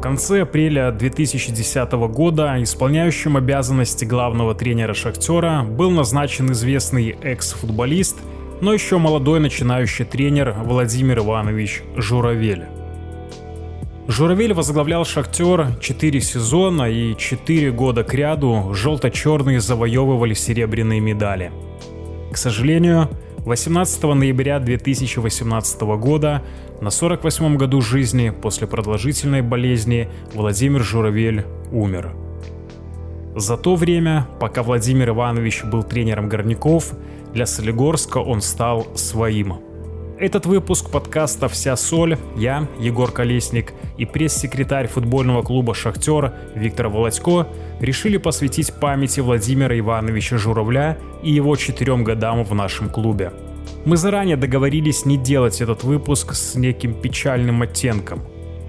В конце апреля 2010 года исполняющим обязанности главного тренера «Шахтера» был назначен известный экс-футболист, но еще молодой начинающий тренер Владимир Иванович Журавель. Журавель возглавлял «Шахтер» 4 сезона и 4 года кряду желто-черные завоевывали серебряные медали. К сожалению, 18 ноября 2018 года на 48-м году жизни после продолжительной болезни Владимир Журавель умер. За то время, пока Владимир Иванович был тренером горняков, для Солигорска он стал своим. Этот выпуск подкаста «Вся соль» я, Егор Колесник, и пресс-секретарь футбольного клуба «Шахтер» Виктор Володько решили посвятить памяти Владимира Ивановича Журавля и его четырем годам в нашем клубе – мы заранее договорились не делать этот выпуск с неким печальным оттенком.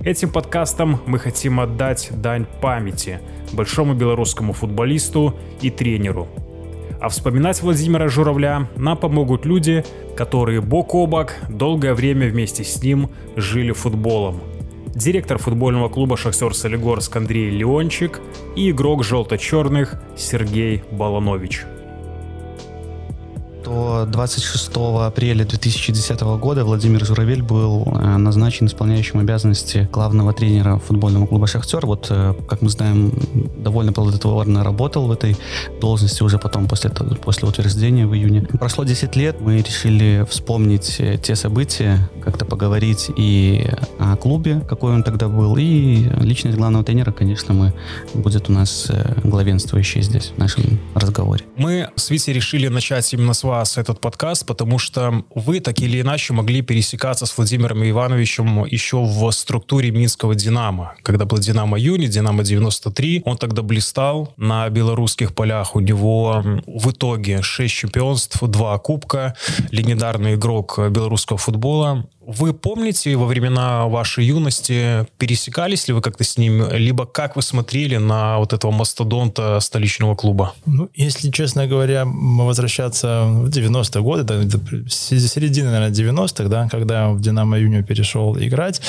Этим подкастом мы хотим отдать дань памяти большому белорусскому футболисту и тренеру. А вспоминать Владимира Журавля нам помогут люди, которые бок о бок долгое время вместе с ним жили футболом. Директор футбольного клуба «Шахтер Солигорск» Андрей Леончик и игрок желто-черных Сергей Баланович что 26 апреля 2010 года Владимир Журавель был э, назначен исполняющим обязанности главного тренера футбольного клуба «Шахтер». Вот, э, как мы знаем, довольно плодотворно работал в этой должности уже потом, после, после утверждения в июне. Прошло 10 лет, мы решили вспомнить э, те события, как-то поговорить и о клубе, какой он тогда был, и личность главного тренера, конечно, мы, будет у нас главенствующей здесь, в нашем разговоре. Мы с Витей решили начать именно с вас вас этот подкаст, потому что вы так или иначе могли пересекаться с Владимиром Ивановичем еще в структуре Минского «Динамо». Когда был «Динамо Юни», «Динамо-93», он тогда блистал на белорусских полях. У него в итоге 6 чемпионств, 2 кубка, легендарный игрок белорусского футбола. Вы помните во времена вашей юности, пересекались ли вы как-то с ним, либо как вы смотрели на вот этого мастодонта столичного клуба? Ну, если честно говоря, возвращаться в 90-е годы, да, середины, наверное, 90-х, да, когда в «Динамо Юнио» перешел играть,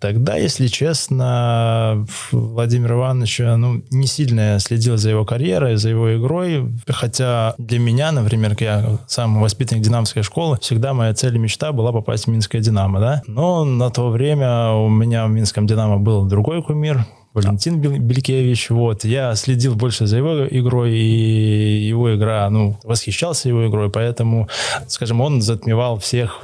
тогда, если честно, Владимир Иванович ну, не сильно следил за его карьерой, за его игрой, хотя для меня, например, я сам воспитанник динамской школы, всегда моя цель и мечта была попасть в Минское. «Динамо», да. Но на то время у меня в Минском «Динамо» был другой кумир, Валентин Белькевич, вот, я следил больше за его игрой, и его игра, ну, восхищался его игрой, поэтому, скажем, он затмевал всех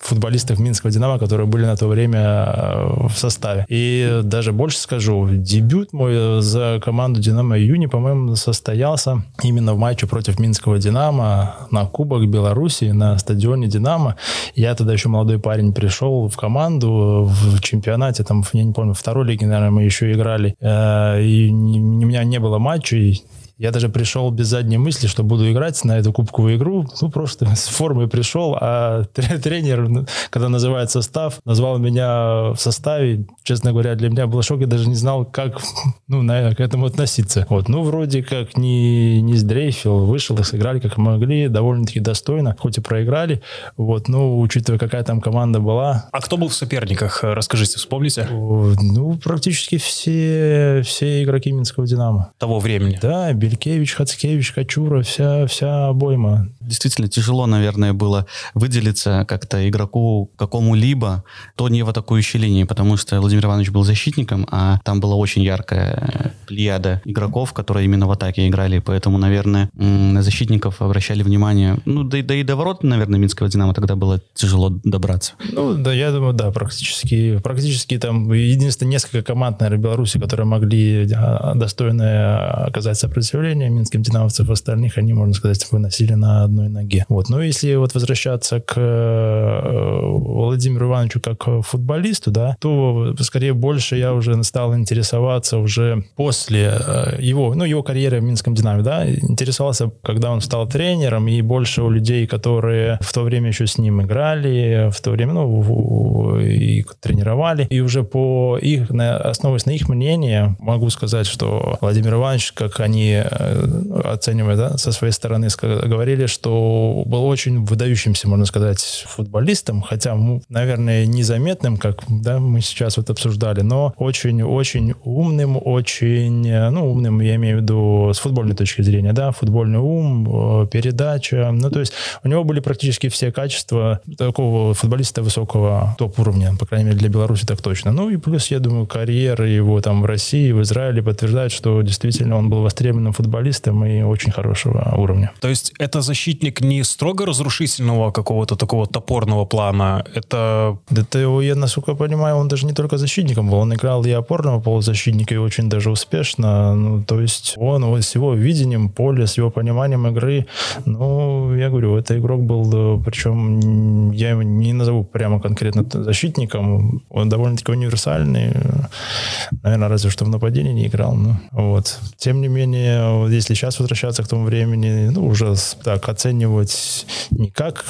футболистов Минского «Динамо», которые были на то время э, в составе. И даже больше скажу, дебют мой за команду «Динамо» июни, по-моему, состоялся именно в матче против Минского «Динамо» на Кубок Беларуси на стадионе «Динамо». Я тогда еще молодой парень пришел в команду в чемпионате, там, я не помню, второй лиги, наверное, мы еще играли. Э, и у меня не было матчей, я даже пришел без задней мысли, что буду играть на эту кубковую игру. Ну, просто с формой пришел, а тренер, ну, когда называет состав, назвал меня в составе. Честно говоря, для меня был шок, я даже не знал, как ну, на, к этому относиться. Вот, ну, вроде как не, не сдрейфил, вышел и сыграли как могли, довольно-таки достойно, хоть и проиграли. Вот, ну, учитывая, какая там команда была. А кто был в соперниках? Расскажите, вспомните? Ну, практически все, все игроки Минского «Динамо». Того времени? Да, Белькевич, Хацкевич, Качура, вся, вся обойма. Действительно тяжело, наверное, было выделиться как-то игроку какому-либо, то не в атакующей линии, потому что Владимир Иванович был защитником, а там была очень яркая плеяда игроков, которые именно в атаке играли, поэтому, наверное, на защитников обращали внимание. Ну, да, да и до ворот, наверное, Минского «Динамо» тогда было тяжело добраться. Ну, да, я думаю, да, практически, практически там единственное несколько команд, наверное, Беларуси, которые могли а, достойно оказать сопротивление сопротивления минским динамовцев остальных они, можно сказать, выносили на одной ноге. Вот. Но если вот возвращаться к э, Владимиру Ивановичу как футболисту, да, то скорее больше я уже стал интересоваться уже после э, его, ну, его карьеры в Минском Динамо, да, интересовался, когда он стал тренером, и больше у людей, которые в то время еще с ним играли, в то время, ну, и тренировали, и уже по их, основываясь на их мнении, могу сказать, что Владимир Иванович, как они оценивая да, со своей стороны, говорили, что был очень выдающимся, можно сказать, футболистом, хотя, наверное, незаметным, как да, мы сейчас вот обсуждали, но очень-очень умным, очень, ну, умным я имею в виду с футбольной точки зрения, да, футбольный ум, э, передача, ну, то есть у него были практически все качества такого футболиста высокого топ-уровня, по крайней мере, для Беларуси так точно. Ну, и плюс, я думаю, карьера его там в России, в Израиле подтверждает, что действительно он был востребованным футболистом и очень хорошего уровня. То есть это защитник не строго разрушительного какого-то такого топорного плана, это... Да ты его, я, насколько понимаю, он даже не только защитником был, он играл и опорного полузащитника, и очень даже успешно. Ну, то есть он, он с его видением поля, с его пониманием игры, ну, я говорю, это игрок был, причем я его не назову прямо конкретно защитником, он довольно-таки универсальный, наверное, разве что в нападении не играл, ну, вот. Тем не менее, если сейчас возвращаться к тому времени, ну, уже так оценивать не как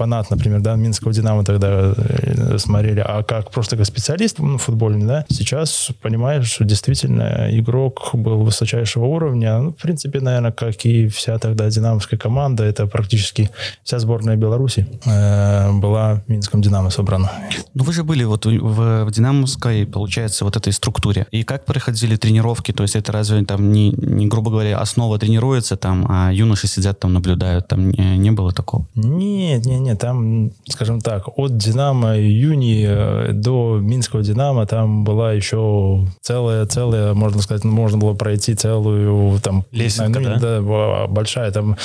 фанат, например, да, Минского Динамо тогда э, смотрели, а как просто как специалист ну, футбольный, да, сейчас понимаешь, что действительно игрок был высочайшего уровня. Ну, в принципе, наверное, как и вся тогда динамовская команда, это практически вся сборная Беларуси э, была в Минском Динамо собрана. Ну, вы же были вот в, в Динамовской, получается, вот этой структуре. И как проходили тренировки? То есть это разве там не, не грубо говоря, основа тренируется там, а юноши сидят там, наблюдают? Там не, не было такого? Нет, нет, нет. Там, скажем так, от Динамо июни э, до Минского Динамо там была еще целая, целая, можно сказать, можно было пройти целую там лесенка, ну, да? да? большая. Там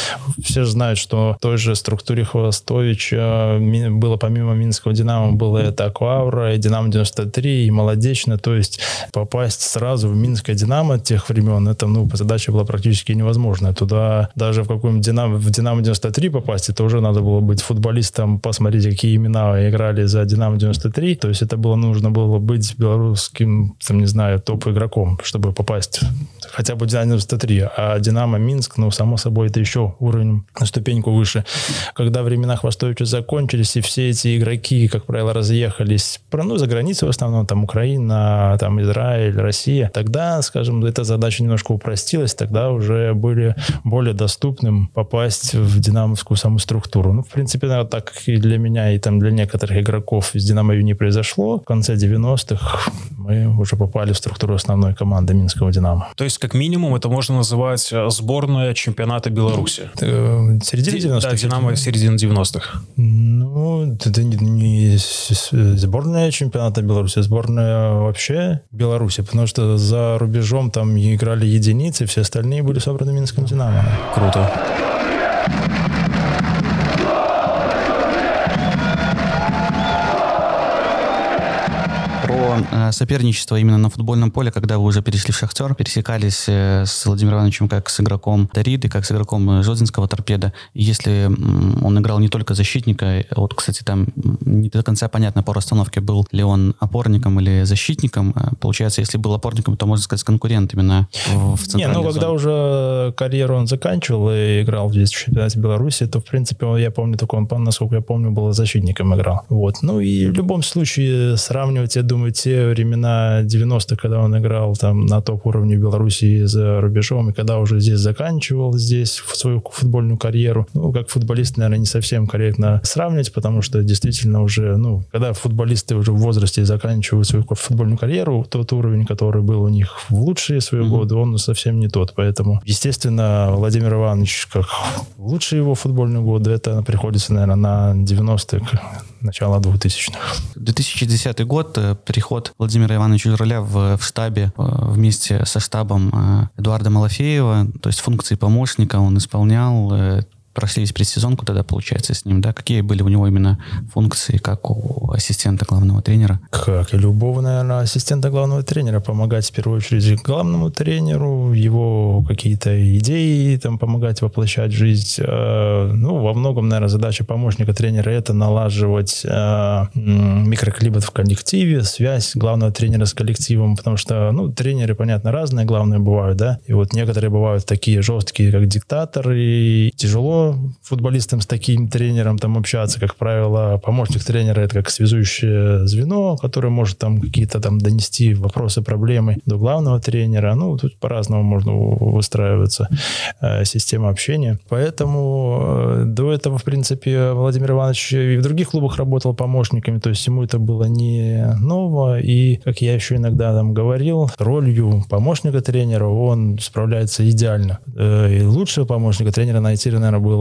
все же знают, что в той же структуре Хвостовича было помимо Минского Динамо было это Акваура, и Динамо 93, и Молодечно. То есть попасть сразу в Минское Динамо тех времен, это, ну, задача была практически невозможная. Туда даже в каком Динамо, в Динамо 93 попасть, это уже надо было быть футболистом, посмотреть, какие имена играли за Динамо 93. То есть это было нужно было быть белорусским, там, не знаю, топ-игроком, чтобы попасть хотя бы Динамо 93. А Динамо Минск, ну, само собой, это еще уровень на ступеньку выше. Когда времена Хвостовича закончились, и все эти игроки, как правило, разъехались, ну, за границей в основном, там, Украина, там, Израиль, Россия, тогда, скажем, эта задача немножко упростилась, тогда уже были более доступным попасть в динамовскую саму структуру. Ну, в принципе, так и для меня, и там для некоторых игроков из Динамо не произошло. В конце 90-х мы уже попали в структуру основной команды Минского Динамо. То есть, как минимум, это можно называть э, сборная чемпионата Беларуси. Э, середина 90-х? Да, Динамо середина 90-х. Ну, это не, сборная чемпионата Беларуси, а сборная вообще Беларуси, потому что за рубежом там играли единицы, все остальные были собраны Минским Динамо. Круто. Э, соперничество именно на футбольном поле, когда вы уже перешли в «Шахтер», пересекались э, с Владимиром Ивановичем как с игроком Тариды, как с игроком э, Жодзинского «Торпеда». Если он играл не только защитника, вот, кстати, там не до конца понятно по расстановке, был ли он опорником или защитником. Получается, если был опорником, то, можно сказать, конкурент именно в, в Не, ну, зоне. когда уже карьеру он заканчивал и играл здесь в чемпионате Беларуси, то, в принципе, я помню, только он, насколько я помню, был защитником играл. Вот. Ну, и в любом случае сравнивать, я думаю, те времена 90-х, когда он играл там на топ-уровне Беларуси за рубежом, и когда уже здесь заканчивал здесь свою футбольную карьеру, ну, как футболист, наверное, не совсем корректно сравнивать, потому что действительно уже, ну, когда футболисты уже в возрасте заканчивают свою футбольную карьеру, тот уровень, который был у них в лучшие свои mm-hmm. годы, он совсем не тот. Поэтому, естественно, Владимир Иванович, как лучшие его футбольные годы, это приходится, наверное, на 90-е, начало 2000-х. 2010 год, э, приход Владимира Ивановича Жураля в, в штабе э, вместе со штабом э, Эдуарда Малафеева, то есть функции помощника он исполнял, прошлись предсезонку тогда, получается, с ним, да? Какие были у него именно функции, как у ассистента главного тренера? Как и любого, наверное, ассистента главного тренера, помогать в первую очередь главному тренеру, его какие-то идеи там помогать воплощать в жизнь. Э, ну, во многом, наверное, задача помощника тренера это налаживать э, микроклимат в коллективе, связь главного тренера с коллективом, потому что, ну, тренеры, понятно, разные, главные бывают, да, и вот некоторые бывают такие жесткие, как диктатор, и тяжело футболистам с таким тренером там общаться. Как правило, помощник тренера это как связующее звено, которое может там какие-то там донести вопросы, проблемы до главного тренера. Ну, тут по-разному можно выстраиваться э, система общения. Поэтому э, до этого, в принципе, Владимир Иванович и в других клубах работал помощниками, то есть ему это было не ново, и, как я еще иногда там говорил, ролью помощника тренера он справляется идеально. Э, и лучшего помощника тренера найти, наверное, было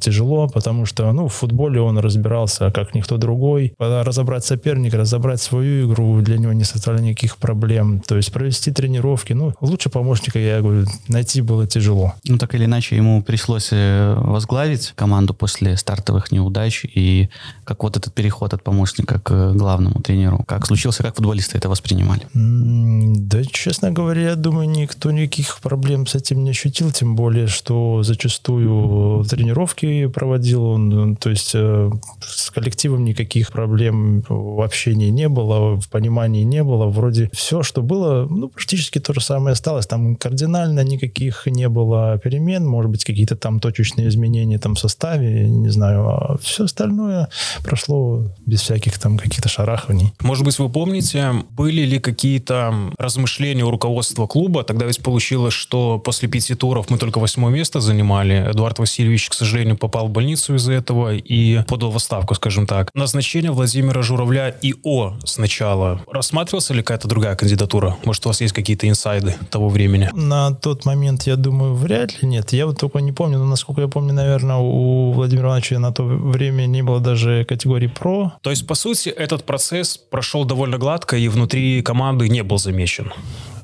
тяжело, потому что, ну, в футболе он разбирался как никто другой. Разобрать соперника, разобрать свою игру для него не составляло никаких проблем. То есть провести тренировки, ну, лучше помощника, я говорю, найти было тяжело. Ну, так или иначе, ему пришлось э, возглавить команду после стартовых неудач, и как вот этот переход от помощника к главному тренеру, как случился, как футболисты это воспринимали? Да, честно говоря, я думаю, никто никаких проблем с этим не ощутил, тем более, что зачастую тренировки проводил он, то есть э, с коллективом никаких проблем в общении не было, в понимании не было, вроде все, что было, ну, практически то же самое осталось, там кардинально никаких не было перемен, может быть, какие-то там точечные изменения там в составе, не знаю, а все остальное прошло без всяких там каких-то шараханий. Может быть, вы помните, были ли какие-то размышления у руководства клуба? Тогда ведь получилось, что после пяти туров мы только восьмое место занимали. Эдуард Васильевич, к сожалению, попал в больницу из-за этого и подал в отставку, скажем так. Назначение Владимира Журавля ИО сначала. Рассматривался ли какая-то другая кандидатура? Может, у вас есть какие-то инсайды того времени? На тот момент, я думаю, вряд ли нет. Я вот только не помню, но насколько я помню, наверное, у Владимира Ивановича на то время не было даже категории ПРО. То есть, по сути, этот процесс прошел довольно гладко и внутри команды не был замечен?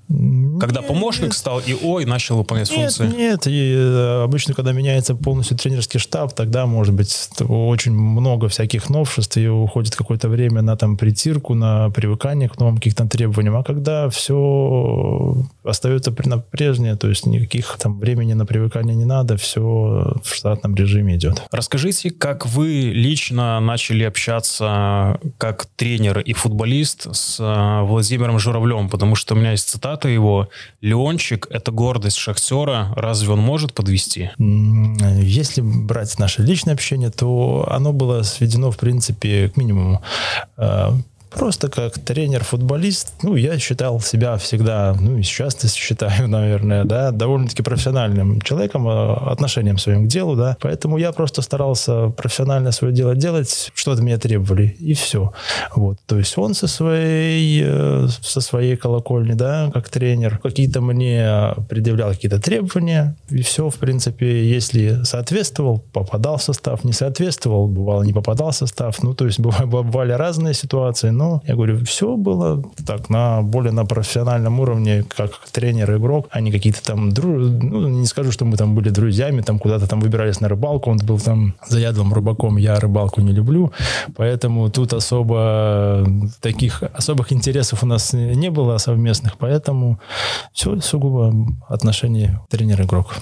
Когда нет, помощник нет. стал и начал выполнять нет, функции? Нет, и э, обычно, когда меняется полностью тренерский штаб, тогда, может быть, очень много всяких новшеств, и уходит какое-то время на там притирку, на привыкание к новым каким-то требованиям. А когда все остается прежнее, то есть никаких там времени на привыкание не надо, все в штатном режиме идет. Расскажите, как вы лично начали общаться как тренер и футболист с э, Владимиром Журавлем, потому что у меня есть цитата цитата его «Леончик — это гордость шахтера, разве он может подвести?» Если брать наше личное общение, то оно было сведено, в принципе, к минимуму. Просто как тренер-футболист, ну, я считал себя всегда, ну, и сейчас считаю, наверное, да, довольно-таки профессиональным человеком, э, отношением своим к делу, да, поэтому я просто старался профессионально свое дело делать, что от меня требовали, и все. Вот, то есть он со своей, э, со своей колокольни, да, как тренер, какие-то мне предъявлял какие-то требования, и все, в принципе, если соответствовал, попадал в состав, не соответствовал, бывало, не попадал в состав, ну, то есть бывали разные ситуации, но но я говорю, все было так, на более на профессиональном уровне, как тренер-игрок, а не какие-то там, дру... ну, не скажу, что мы там были друзьями, там куда-то там выбирались на рыбалку, он был там заядлым рыбаком, я рыбалку не люблю, поэтому тут особо таких особых интересов у нас не было совместных, поэтому все сугубо отношения тренер-игрок.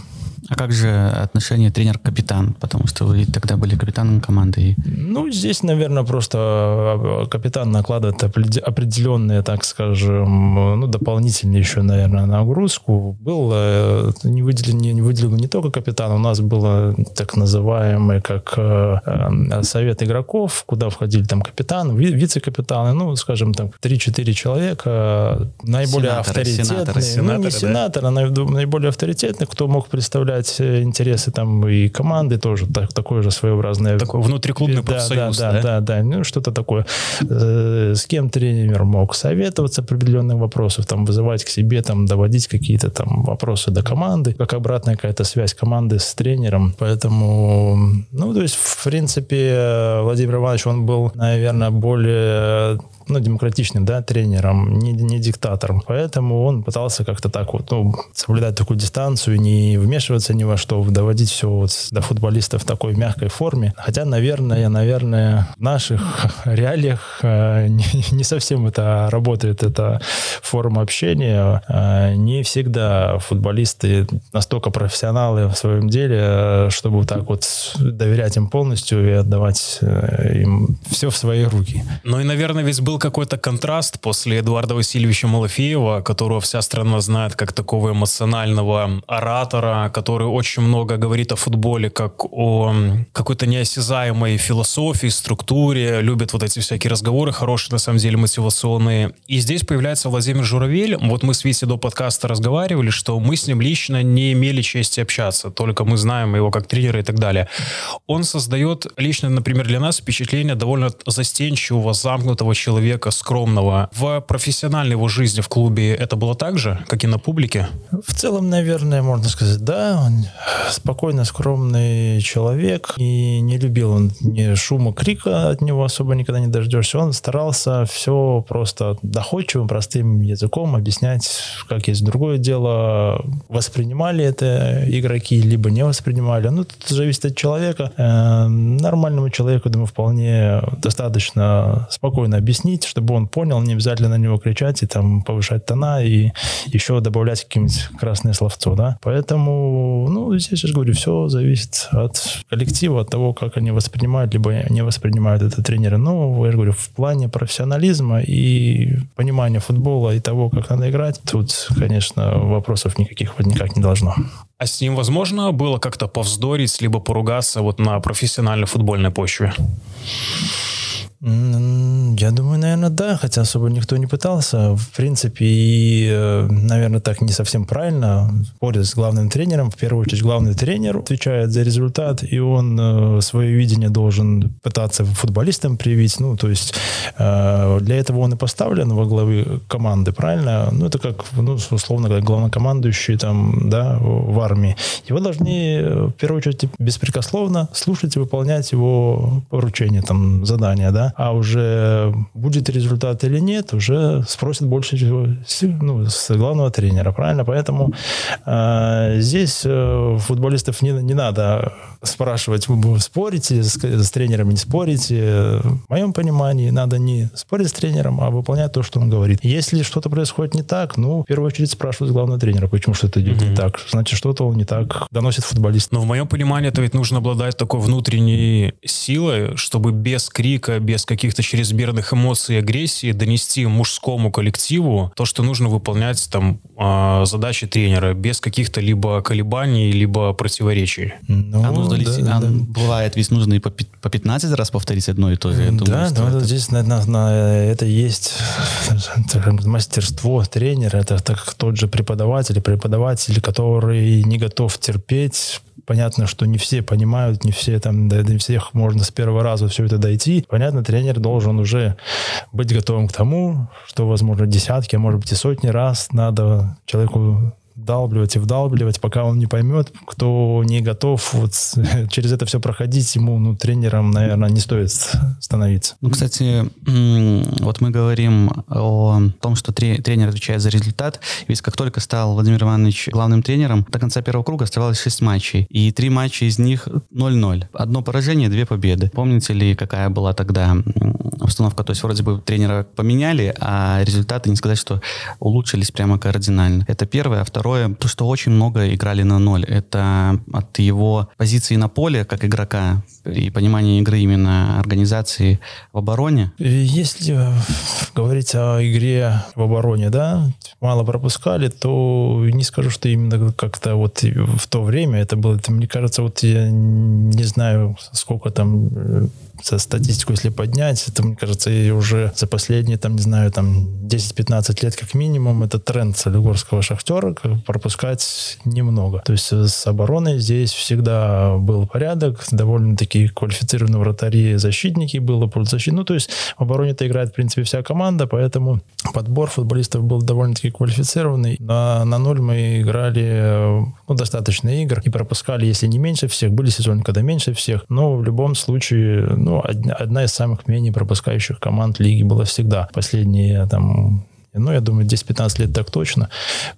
А как же отношение тренер-капитан? Потому что вы тогда были капитаном команды. Ну, здесь, наверное, просто а, капитан накладывает определенные, так скажем, ну, дополнительные еще, наверное, нагрузку. Был э, не выделен, не, не выделен не только капитан, у нас было так называемый как э, э, совет игроков, куда входили там капитан, вице-капитаны, ну, скажем, там 3-4 человека, наиболее сенаторы, авторитетные. Сенаторы, сенаторы, ну, не да? сенаторы, а наиболее авторитетные, кто мог представлять представлять э, интересы там и команды тоже так, такое же своеобразное. Такой внутриклубный да, профсоюз, да? Да, да, да, да, ну что-то такое. Э, с кем тренер мог советоваться определенных вопросов, там вызывать к себе, там доводить какие-то там вопросы до команды, как обратная какая-то связь команды с тренером. Поэтому, ну, то есть, в принципе, Владимир Иванович, он был, наверное, более ну, демократичным, да, тренером, не, не диктатором. Поэтому он пытался как-то так вот, ну, соблюдать такую дистанцию, не вмешиваться ни во что, доводить все вот до футболиста в такой мягкой форме. Хотя, наверное, наверное, в наших реалиях э, не, не совсем это работает, эта форма общения. Э, не всегда футболисты настолько профессионалы в своем деле, э, чтобы так вот доверять им полностью и отдавать им все в свои руки. Ну и, наверное, ведь был был какой-то контраст после Эдуарда Васильевича Малафеева, которого вся страна знает как такого эмоционального оратора, который очень много говорит о футболе как о какой-то неосязаемой философии, структуре, любит вот эти всякие разговоры хорошие, на самом деле, мотивационные. И здесь появляется Владимир Журавель. Вот мы с Витей до подкаста разговаривали, что мы с ним лично не имели чести общаться, только мы знаем его как тренера и так далее. Он создает лично, например, для нас впечатление довольно застенчивого, замкнутого человека, скромного. В профессиональной его жизни в клубе это было так же, как и на публике? В целом, наверное, можно сказать, да. Он спокойно, скромный человек. И не любил он ни шума, крика от него особо никогда не дождешься. Он старался все просто доходчивым, простым языком объяснять, как есть другое дело. Воспринимали это игроки, либо не воспринимали. Ну, тут зависит от человека. Э, нормальному человеку, думаю, вполне достаточно спокойно объяснить, чтобы он понял, не обязательно на него кричать и там повышать тона и еще добавлять какие-нибудь красные словцо, да. Поэтому, ну, здесь, я же говорю, все зависит от коллектива, от того, как они воспринимают, либо не воспринимают это тренеры. Ну, я же говорю, в плане профессионализма и понимания футбола и того, как надо играть, тут, конечно, вопросов никаких никак не должно. А с ним возможно было как-то повздорить, либо поругаться вот на профессиональной футбольной почве? Я думаю, наверное, да, хотя особо никто не пытался. В принципе, и, э, наверное, так не совсем правильно. Спорить с главным тренером. В первую очередь, главный тренер отвечает за результат, и он э, свое видение должен пытаться футболистам привить. Ну, то есть э, для этого он и поставлен во главы команды, правильно? Ну, это как, ну, условно, как главнокомандующий там, да, в армии. Его должны, в первую очередь, беспрекословно слушать и выполнять его поручения, там, задания, да а уже будет результат или нет, уже спросят больше всего ну, с главного тренера, правильно? Поэтому э, здесь э, футболистов не, не надо спрашивать, спорите с, с тренером, не спорите. В моем понимании надо не спорить с тренером, а выполнять то, что он говорит. Если что-то происходит не так, ну, в первую очередь спрашивают главного тренера, почему что-то идет mm-hmm. не так. Значит, что-то он не так доносит футболист. Но в моем понимании это ведь нужно обладать такой внутренней силой, чтобы без крика, без без каких-то чрезмерных эмоций и агрессии донести мужскому коллективу то, что нужно выполнять там а, задачи тренера без каких-то либо колебаний, либо противоречий. Ну, а нужно ли, да, а да. бывает, ведь нужно и по, по 15 раз повторить одно и то же. Я да, думаю, да, это... здесь на, на, на, это есть мастерство тренера, это так тот же преподаватель, преподаватель, который не готов терпеть Понятно, что не все понимают, не все там, до, до всех можно с первого раза все это дойти. Понятно, тренер должен уже быть готовым к тому, что, возможно, десятки, а может быть и сотни раз надо человеку вдалбливать и вдалбливать, пока он не поймет, кто не готов вот через это все проходить, ему, ну, тренером, наверное, не стоит становиться. Ну, кстати, вот мы говорим о том, что тренер отвечает за результат, ведь как только стал Владимир Иванович главным тренером, до конца первого круга оставалось 6 матчей, и три матча из них 0-0. Одно поражение, две победы. Помните ли, какая была тогда обстановка? То есть вроде бы тренера поменяли, а результаты не сказать, что улучшились прямо кардинально. Это первое. А второе Второе, то, что очень много играли на ноль. Это от его позиции на поле, как игрока, и понимания игры именно организации в обороне. Если говорить о игре в обороне, да, мало пропускали, то не скажу, что именно как-то вот в то время это было, это, мне кажется, вот я не знаю, сколько там э, статистику, если поднять, это, мне кажется, и уже за последние, там, не знаю, там, 10-15 лет как минимум, это тренд солигорского шахтера, пропускать немного. То есть с обороной здесь всегда был порядок, довольно-таки квалифицированные вратари, защитники было, полузащит. Ну, то есть в обороне-то играет, в принципе, вся команда, поэтому подбор футболистов был довольно-таки квалифицированный. На, на ноль мы играли ну, достаточно игр и пропускали, если не меньше всех, были сезоны, когда меньше всех, но в любом случае, ну, одна, одна из самых менее пропускающих команд лиги была всегда. Последние там Ну, я думаю, 10-15 лет так точно.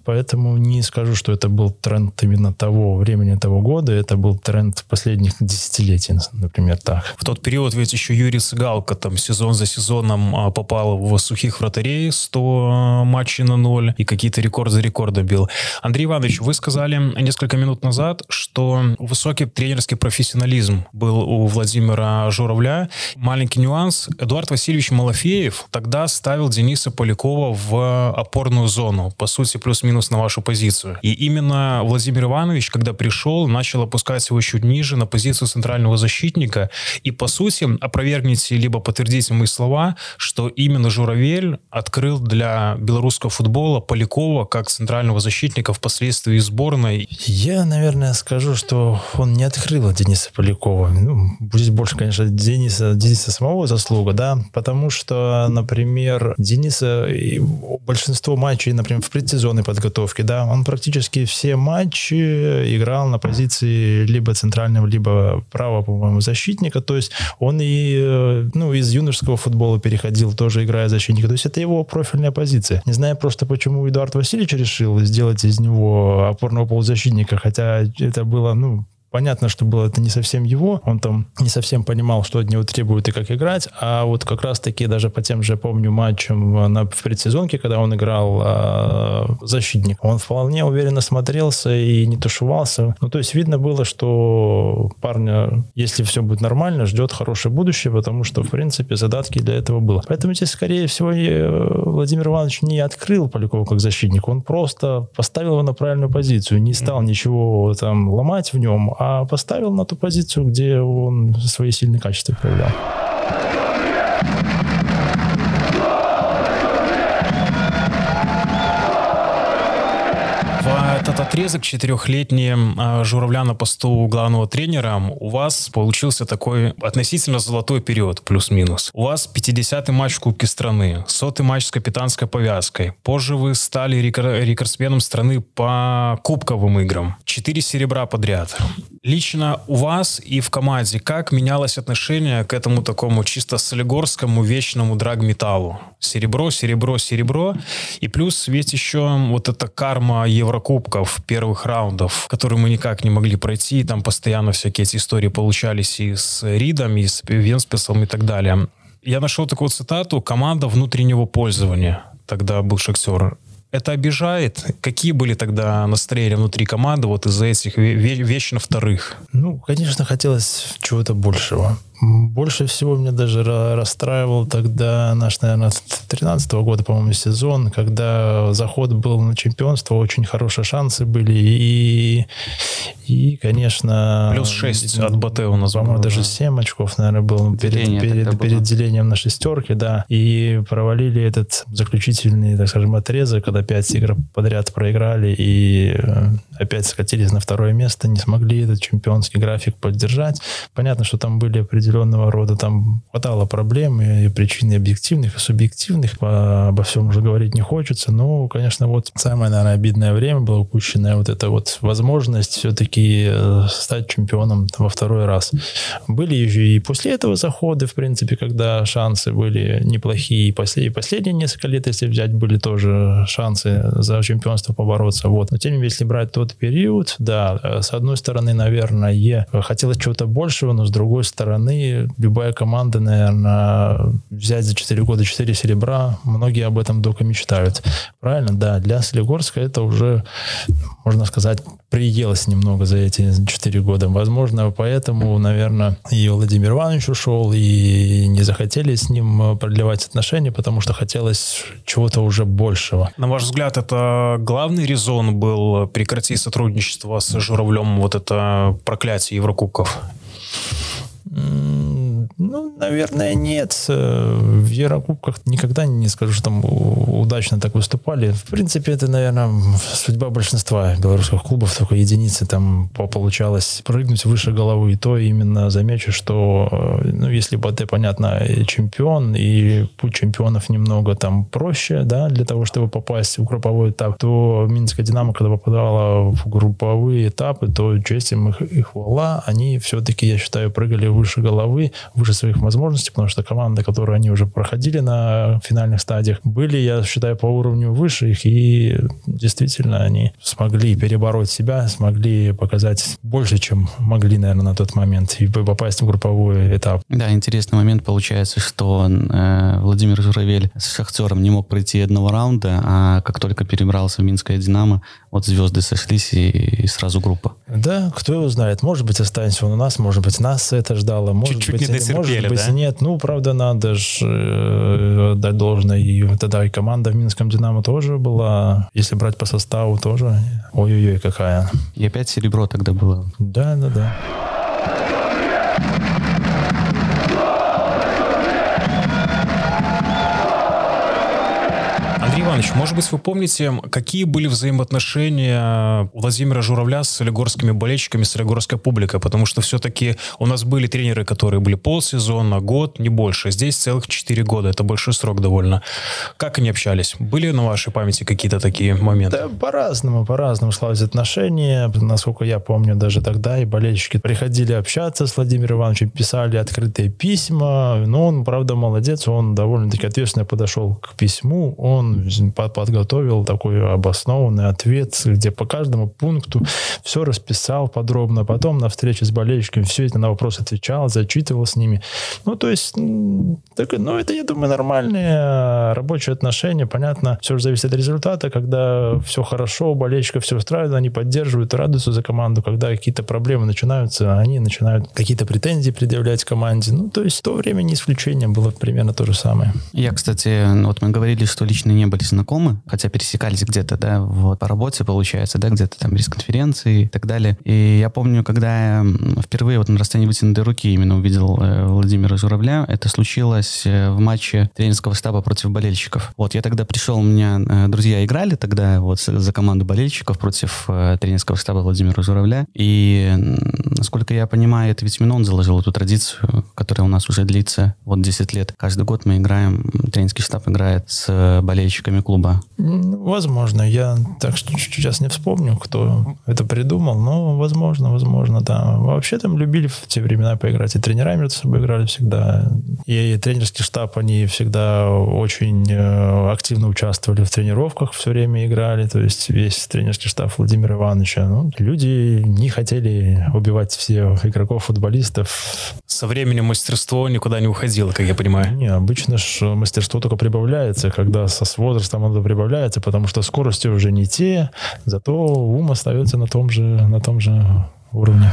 Поэтому не скажу, что это был тренд именно того времени, того года. Это был тренд последних десятилетий, например, так. В тот период ведь еще Юрий Сыгалко там сезон за сезоном а, попал в сухих вратарей 100 матчей на ноль и какие-то рекорды за рекорды бил. Андрей Иванович, вы сказали несколько минут назад, что высокий тренерский профессионализм был у Владимира Журавля. Маленький нюанс. Эдуард Васильевич Малафеев тогда ставил Дениса Полякова в опорную зону, по сути, плюс-минус на вашу позицию. И именно Владимир Иванович, когда пришел, начал опускать его чуть ниже на позицию центрального защитника. И, по сути, опровергните либо подтвердите мои слова, что именно Журавель открыл для белорусского футбола Полякова как центрального защитника впоследствии сборной. Я, наверное, скажу, что он не открыл Дениса Полякова. Ну, будет больше, конечно, Дениса, Дениса самого заслуга, да, потому что, например, Дениса большинство матчей, например, в предсезонной подготовке, да, он практически все матчи играл на позиции либо центрального, либо правого, по-моему, защитника, то есть он и, э, ну, из юношеского футбола переходил, тоже играя защитника, то есть это его профильная позиция. Не знаю просто, почему Эдуард Васильевич решил сделать из него опорного полузащитника, хотя это было, ну, Понятно, что было это не совсем его, он там не совсем понимал, что от него требуют и как играть, а вот как раз-таки даже по тем же, помню, матчам на, в предсезонке, когда он играл э, защитник, он вполне уверенно смотрелся и не тушевался. Ну, то есть видно было, что парня, если все будет нормально, ждет хорошее будущее, потому что, в принципе, задатки для этого было. Поэтому здесь, скорее всего, Владимир Иванович не открыл Полякова как защитник, он просто поставил его на правильную позицию, не стал ничего там ломать в нем, а поставил на ту позицию, где он свои сильные качества проявлял. Отрезок четырехлетний а, Журавля на посту главного тренера у вас получился такой относительно золотой период, плюс-минус. У вас 50-й матч в Кубке страны, сотый матч с капитанской повязкой. Позже вы стали рекордсменом страны по кубковым играм. Четыре серебра подряд. Лично у вас и в команде как менялось отношение к этому такому чисто солигорскому вечному драг-металлу? Серебро, серебро, серебро. И плюс ведь еще вот эта карма Еврокубков первых раундов, которые мы никак не могли пройти. Там постоянно всякие эти истории получались и с Ридом, и с Венспесом и так далее. Я нашел такую цитату «Команда внутреннего пользования». Тогда был Шахтер это обижает? Какие были тогда настроения внутри команды вот из-за этих вечно вторых? Ну, конечно, хотелось чего-то большего. Больше всего меня даже расстраивал тогда наш, наверное, 13 -го года, по-моему, сезон, когда заход был на чемпионство, очень хорошие шансы были, и, и конечно... Плюс 6 от БТ у нас По-моему, даже 7 очков, наверное, был перед, перед, перед делением на шестерки, да, и провалили этот заключительный, так скажем, отрезок, когда 5 игр подряд проиграли, и э, опять скатились на второе место, не смогли этот чемпионский график поддержать. Понятно, что там были определенные определенного рода там хватало проблем и причин объективных, и субъективных. Обо всем уже говорить не хочется. Но, конечно, вот самое, наверное, обидное время было упущенное вот эта вот возможность все-таки э, стать чемпионом во второй раз. Были еще и после этого заходы, в принципе, когда шансы были неплохие. И после, и последние несколько лет, если взять, были тоже шансы за чемпионство побороться. Вот. Но тем не менее, если брать тот период, да, э, с одной стороны, наверное, хотелось чего-то большего, но с другой стороны, стороны, любая команда, наверное, взять за 4 года 4 серебра, многие об этом только мечтают. Правильно? Да, для Солигорска это уже, можно сказать, приелось немного за эти 4 года. Возможно, поэтому, наверное, и Владимир Иванович ушел, и не захотели с ним продлевать отношения, потому что хотелось чего-то уже большего. На ваш взгляд, это главный резон был прекратить сотрудничество с Журавлем, вот это проклятие Еврокубков? mm, Ну, наверное, нет. В Еврокубках никогда не скажу, что там удачно так выступали. В принципе, это, наверное, судьба большинства белорусских клубов. Только единицы там получалось прыгнуть выше головы. И то именно замечу, что, ну, если БТ, понятно, чемпион, и путь чемпионов немного там проще, да, для того, чтобы попасть в групповой этап, то Минская Динамо, когда попадала в групповые этапы, то честь им их хвала, они все-таки, я считаю, прыгали выше головы, выше своих возможностей, потому что команда, которую они уже проходили на финальных стадиях, были, я считаю, по уровню выше их, и действительно они смогли перебороть себя, смогли показать больше, чем могли, наверное, на тот момент, и попасть в групповой этап. Да, интересный момент получается, что э, Владимир Журавель с Шахтером не мог пройти одного раунда, а как только перебрался в Минское Динамо, вот звезды сошлись и, и сразу группа. Да, кто его знает. Может быть, останется он у нас, может быть, нас это ждало, может Чуть-чуть быть, не может быть, да? нет. Ну, правда, надо же э, отдать должное. И тогда и команда в Минском Динамо тоже была, если брать по составу, тоже. Ой-ой-ой, какая. И опять серебро тогда было. Да, да, да. Андрей Иванович, может быть, вы помните, какие были взаимоотношения Владимира Журавля с солигорскими болельщиками, с солигорской публикой? Потому что все-таки у нас были тренеры, которые были полсезона, год, не больше. Здесь целых 4 года. Это большой срок довольно. Как они общались? Были на вашей памяти какие-то такие моменты? Да, по-разному, по-разному складывались отношения. Насколько я помню, даже тогда и болельщики приходили общаться с Владимиром Ивановичем, писали открытые письма. Но он, правда, молодец, он довольно-таки ответственно подошел к письму. Он подготовил такой обоснованный ответ, где по каждому пункту все расписал подробно. Потом на встрече с болельщиками все это на вопрос отвечал, зачитывал с ними. Ну, то есть, так, ну, это, я думаю, нормальные рабочие отношения. Понятно, все же зависит от результата. Когда все хорошо, у болельщиков все устраивает, они поддерживают, радуются за команду. Когда какие-то проблемы начинаются, они начинают какие-то претензии предъявлять команде. Ну, то есть, в то время не исключение было примерно то же самое. Я, кстати, вот мы говорили, что лично не были знакомы, хотя пересекались где-то, да, вот по работе, получается, да, где-то там без конференции и так далее. И я помню, когда я впервые вот на расстоянии вытянутой руки именно увидел э, Владимира Журавля, это случилось э, в матче тренерского штаба против болельщиков. Вот, я тогда пришел, у меня э, друзья играли тогда вот за команду болельщиков против э, тренерского штаба Владимира Журавля. И, насколько я понимаю, это ведь именно он заложил эту традицию, которая у нас уже длится вот 10 лет. Каждый год мы играем, тренерский штаб играет с э, болельщиками клуба. Возможно, я так что сейчас не вспомню, кто это придумал, но возможно, возможно, да. Вообще там любили в те времена поиграть, и тренера между собой играли всегда, и тренерский штаб, они всегда очень э, активно участвовали в тренировках, все время играли, то есть весь тренерский штаб Владимира Ивановича. Ну, люди не хотели убивать всех игроков, футболистов, Со временем мастерство никуда не уходило, как я понимаю. не, обычно ж мастерство только прибавляется, когда со с возрастом оно прибавляется, потому что скорости уже не те, зато ум остается на том же, на том же уровне.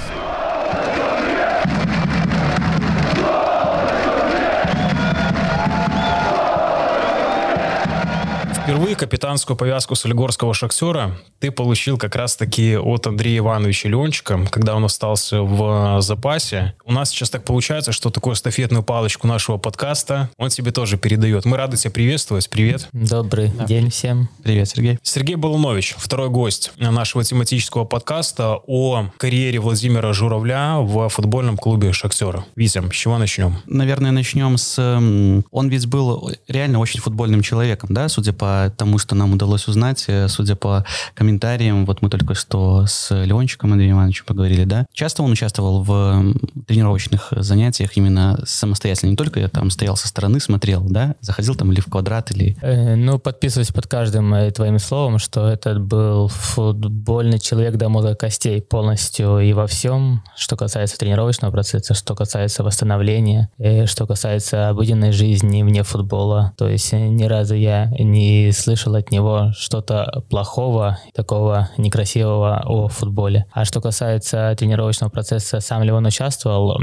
Впервые капитанскую повязку солигорского шахтера ты получил как раз-таки от Андрея Ивановича Ленчика, когда он остался в запасе. У нас сейчас так получается, что такую эстафетную палочку нашего подкаста он тебе тоже передает. Мы рады тебя приветствовать. Привет. Добрый день всем. Привет, Сергей. Сергей Балунович, второй гость нашего тематического подкаста о карьере Владимира Журавля в футбольном клубе «Шахтера». Витя, с чего начнем? Наверное, начнем с... Он ведь был реально очень футбольным человеком, да, судя по тому, что нам удалось узнать, э, судя по комментариям, вот мы только что с Леончиком Андреем Ивановичем поговорили, да. Часто он участвовал в тренировочных занятиях именно самостоятельно, не только я там стоял со стороны, смотрел, да, заходил там или в квадрат, или... Э, ну, подписываюсь под каждым э, твоим словом, что этот был футбольный человек до мозга костей полностью и во всем, что касается тренировочного процесса, что касается восстановления, что касается обыденной жизни вне футбола. То есть ни разу я не слышал от него что-то плохого, такого некрасивого о футболе. А что касается тренировочного процесса, сам ли он участвовал,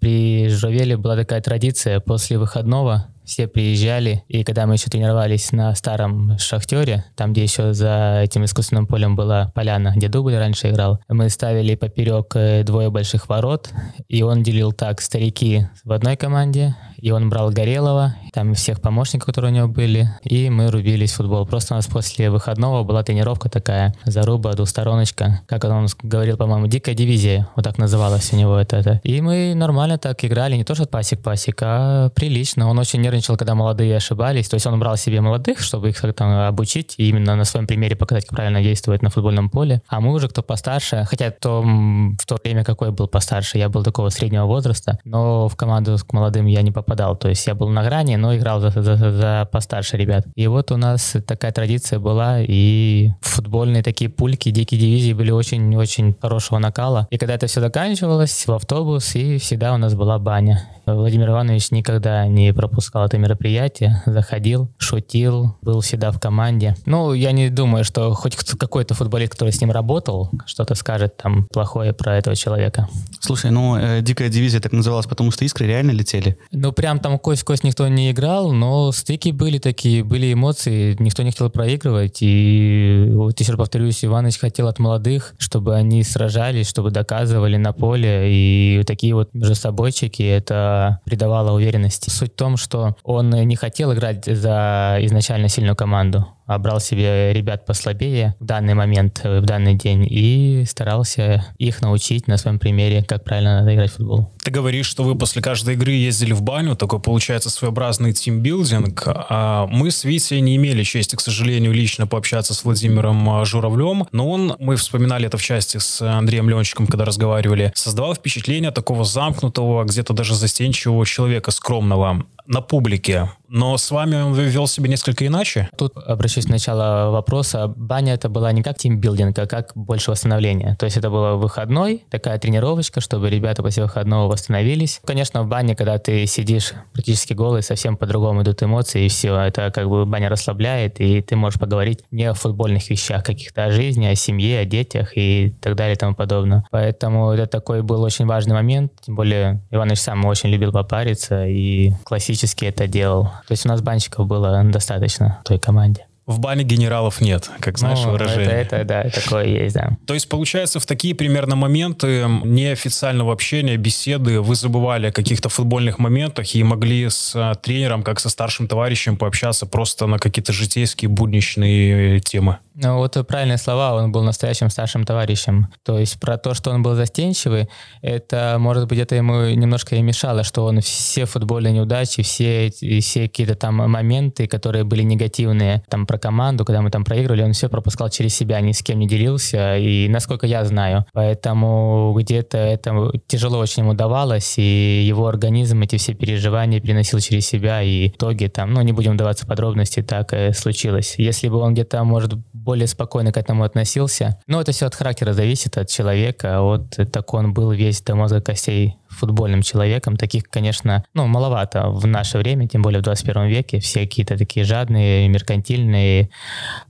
при Журавеле была такая традиция после выходного все приезжали, и когда мы еще тренировались на старом шахтере, там, где еще за этим искусственным полем была поляна, где Дубль раньше играл, мы ставили поперек э, двое больших ворот, и он делил так, старики в одной команде, и он брал Горелого, там всех помощников, которые у него были, и мы рубились в футбол. Просто у нас после выходного была тренировка такая, заруба, двустороночка, как он говорил, по-моему, дикая дивизия, вот так называлась у него это. это. И мы нормально так играли, не то что пасик-пасик, а прилично. Он очень нервничал нервничал, когда молодые ошибались. То есть он брал себе молодых, чтобы их там обучить и именно на своем примере показать, как правильно действовать на футбольном поле. А мы уже кто постарше, хотя то, в то время какой был постарше, я был такого среднего возраста, но в команду к молодым я не попадал. То есть я был на грани, но играл за, за, за постарше ребят. И вот у нас такая традиция была, и футбольные такие пульки, дикие дивизии были очень-очень хорошего накала. И когда это все заканчивалось, в автобус, и всегда у нас была баня. Владимир Иванович никогда не пропускал это мероприятие, заходил, шутил, был всегда в команде. Ну, я не думаю, что хоть какой-то футболист, который с ним работал, что-то скажет там плохое про этого человека. Слушай, ну, э, «Дикая дивизия» так называлась, потому что искры реально летели? Ну, прям там кость в кость никто не играл, но стыки были такие, были эмоции, никто не хотел проигрывать, и вот еще повторюсь, Иванович хотел от молодых, чтобы они сражались, чтобы доказывали на поле, и такие вот между собойчики, это придавало уверенности. Суть в том, что он не хотел играть за изначально сильную команду брал себе ребят послабее в данный момент, в данный день, и старался их научить на своем примере, как правильно надо играть в футбол. Ты говоришь, что вы после каждой игры ездили в баню, такой получается своеобразный тимбилдинг. А мы с Витей не имели чести, к сожалению, лично пообщаться с Владимиром а, Журавлем, но он, мы вспоминали это в части с Андреем Ленчиком, когда разговаривали, создавал впечатление такого замкнутого, где-то даже застенчивого человека, скромного на публике, но с вами он вел себя несколько иначе? Тут обращусь к началу вопроса. Баня это была не как тимбилдинг, а как больше восстановление. То есть это было выходной, такая тренировочка, чтобы ребята после выходного восстановились. Конечно, в бане, когда ты сидишь практически голый, совсем по-другому идут эмоции, и все. Это как бы баня расслабляет, и ты можешь поговорить не о футбольных вещах, каких-то о жизни, о семье, о детях и так далее и тому подобное. Поэтому это такой был очень важный момент. Тем более Иванович сам очень любил попариться, и периодически это делал. То есть у нас банщиков было достаточно в той команде. В бане генералов нет, как знаешь ну, выражение. Это, это, да, такое есть, да. То есть, получается, в такие примерно моменты неофициального общения, беседы, вы забывали о каких-то футбольных моментах и могли с а, тренером, как со старшим товарищем, пообщаться просто на какие-то житейские, будничные темы? Ну, вот правильные слова, он был настоящим старшим товарищем. То есть про то, что он был застенчивый, это, может быть, это ему немножко и мешало, что он все футбольные неудачи, все, все какие-то там моменты, которые были негативные, там про команду, когда мы там проигрывали, он все пропускал через себя, ни с кем не делился, и насколько я знаю. Поэтому где-то это тяжело очень ему давалось, и его организм эти все переживания переносил через себя, и в итоге там, ну, не будем даваться подробности, так и случилось. Если бы он где-то, может, более спокойно к этому относился. Но это все от характера зависит, от человека. Вот так он был весь до мозга костей футбольным человеком. Таких, конечно, ну, маловато в наше время, тем более в 21 веке. Все какие-то такие жадные, меркантильные.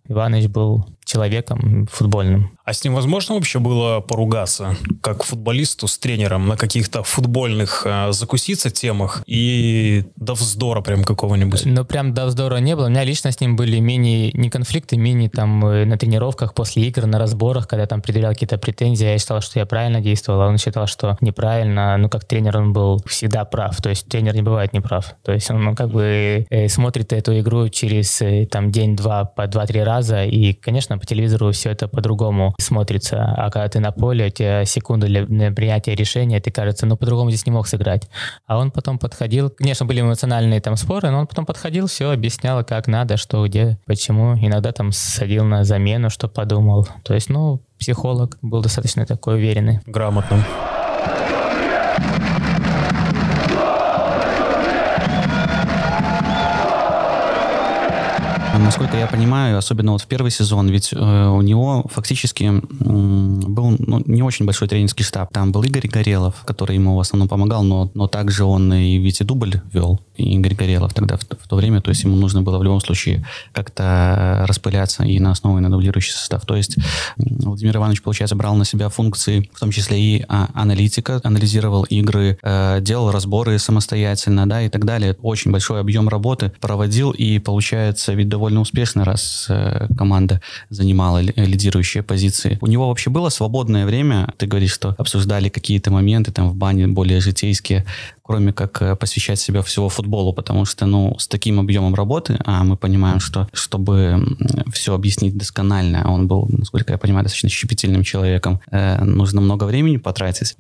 Иванович был человеком футбольным. А с ним возможно вообще было поругаться, как футболисту с тренером, на каких-то футбольных э, закуситься темах и до вздора прям какого-нибудь? Ну, прям до вздора не было. У меня лично с ним были мини, не конфликты, мини там э, на тренировках, после игр, на разборах, когда там предъявлял какие-то претензии, я считал, что я правильно действовал, а он считал, что неправильно. Ну, как тренер он был всегда прав. То есть тренер не бывает неправ. То есть он ну, как бы э, смотрит эту игру через э, там день-два по два-три раза, и, конечно, по телевизору все это по-другому смотрится. А когда ты на поле, у тебя секунды для принятия решения, ты кажется, ну, по-другому здесь не мог сыграть. А он потом подходил, конечно, были эмоциональные там споры, но он потом подходил, все объяснял, как надо, что, где, почему. Иногда там садил на замену, что подумал. То есть, ну, психолог был достаточно такой уверенный. Грамотным. Насколько я понимаю, особенно вот в первый сезон, ведь э, у него фактически э, был ну, не очень большой тренерский штаб. Там был Игорь Горелов, который ему в основном помогал, но, но также он и Витя Дубль вел, и Игорь Горелов тогда в, в то время, то есть ему нужно было в любом случае как-то распыляться и на основе на дублирующий состав. То есть Владимир Иванович, получается, брал на себя функции, в том числе и а, аналитика, анализировал игры, э, делал разборы самостоятельно, да, и так далее. Очень большой объем работы проводил, и получается, ведь довольно довольно успешно, раз э, команда занимала лидирующие позиции. У него вообще было свободное время? Ты говоришь, что обсуждали какие-то моменты там в бане более житейские. Кроме как э, посвящать себя всего футболу, потому что, ну, с таким объемом работы, а мы понимаем, что чтобы все объяснить досконально, он был, насколько я понимаю, достаточно щепетильным человеком, э, нужно много времени потратить.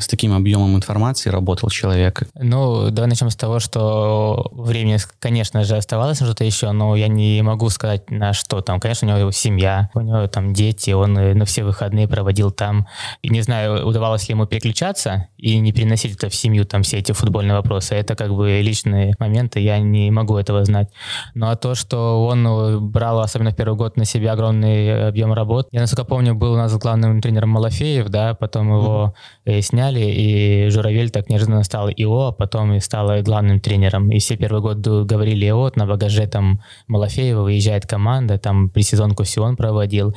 С таким объемом информации работал человек. Ну, давай начнем с того, что времени, конечно же, оставалось что-то еще, но я не могу сказать, на что там. Конечно, у него семья, у него там дети, он э, на все выходные проводил там. И не знаю, удавалось ли ему переключаться и не переносить это в семью, там все эти футбольные вопросы. Это как бы личные моменты, я не могу этого знать. Ну а то, что он э, брал, особенно в первый год, на себя огромный объем работ. Я, насколько помню, был у нас главным тренером Малафеев, да, потом его mm-hmm. сняли, и Журавель так неожиданно стал ИО, а потом и стал главным тренером. И все первый год говорили, вот на багаже там Малафеева выезжает команда, там при сезонку все он проводил,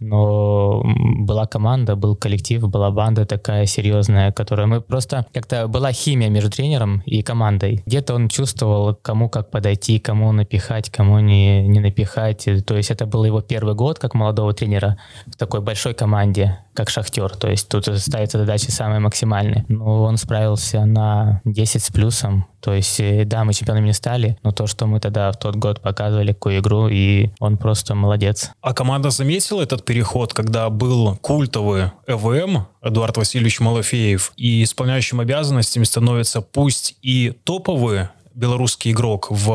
но была команда, был коллектив, была банда такая серьезная, которая мы просто как-то была химия между тренером и командой. Где-то он чувствовал, кому как подойти, кому напихать, кому не, не напихать. То есть это был его первый год как молодого тренера в такой большой команде, как Шахтер. То есть тут ставятся задачи самые максимальные. Но он справился на 10 с плюсом. То есть, э, да, мы чемпионами не стали, но то, что мы тогда в тот год показывали, какую игру, и он просто молодец. А команда заметила этот переход, когда был культовый ЭВМ, Эдуард Васильевич Малафеев, и исполняющим обязанностями становятся пусть и топовые белорусский игрок в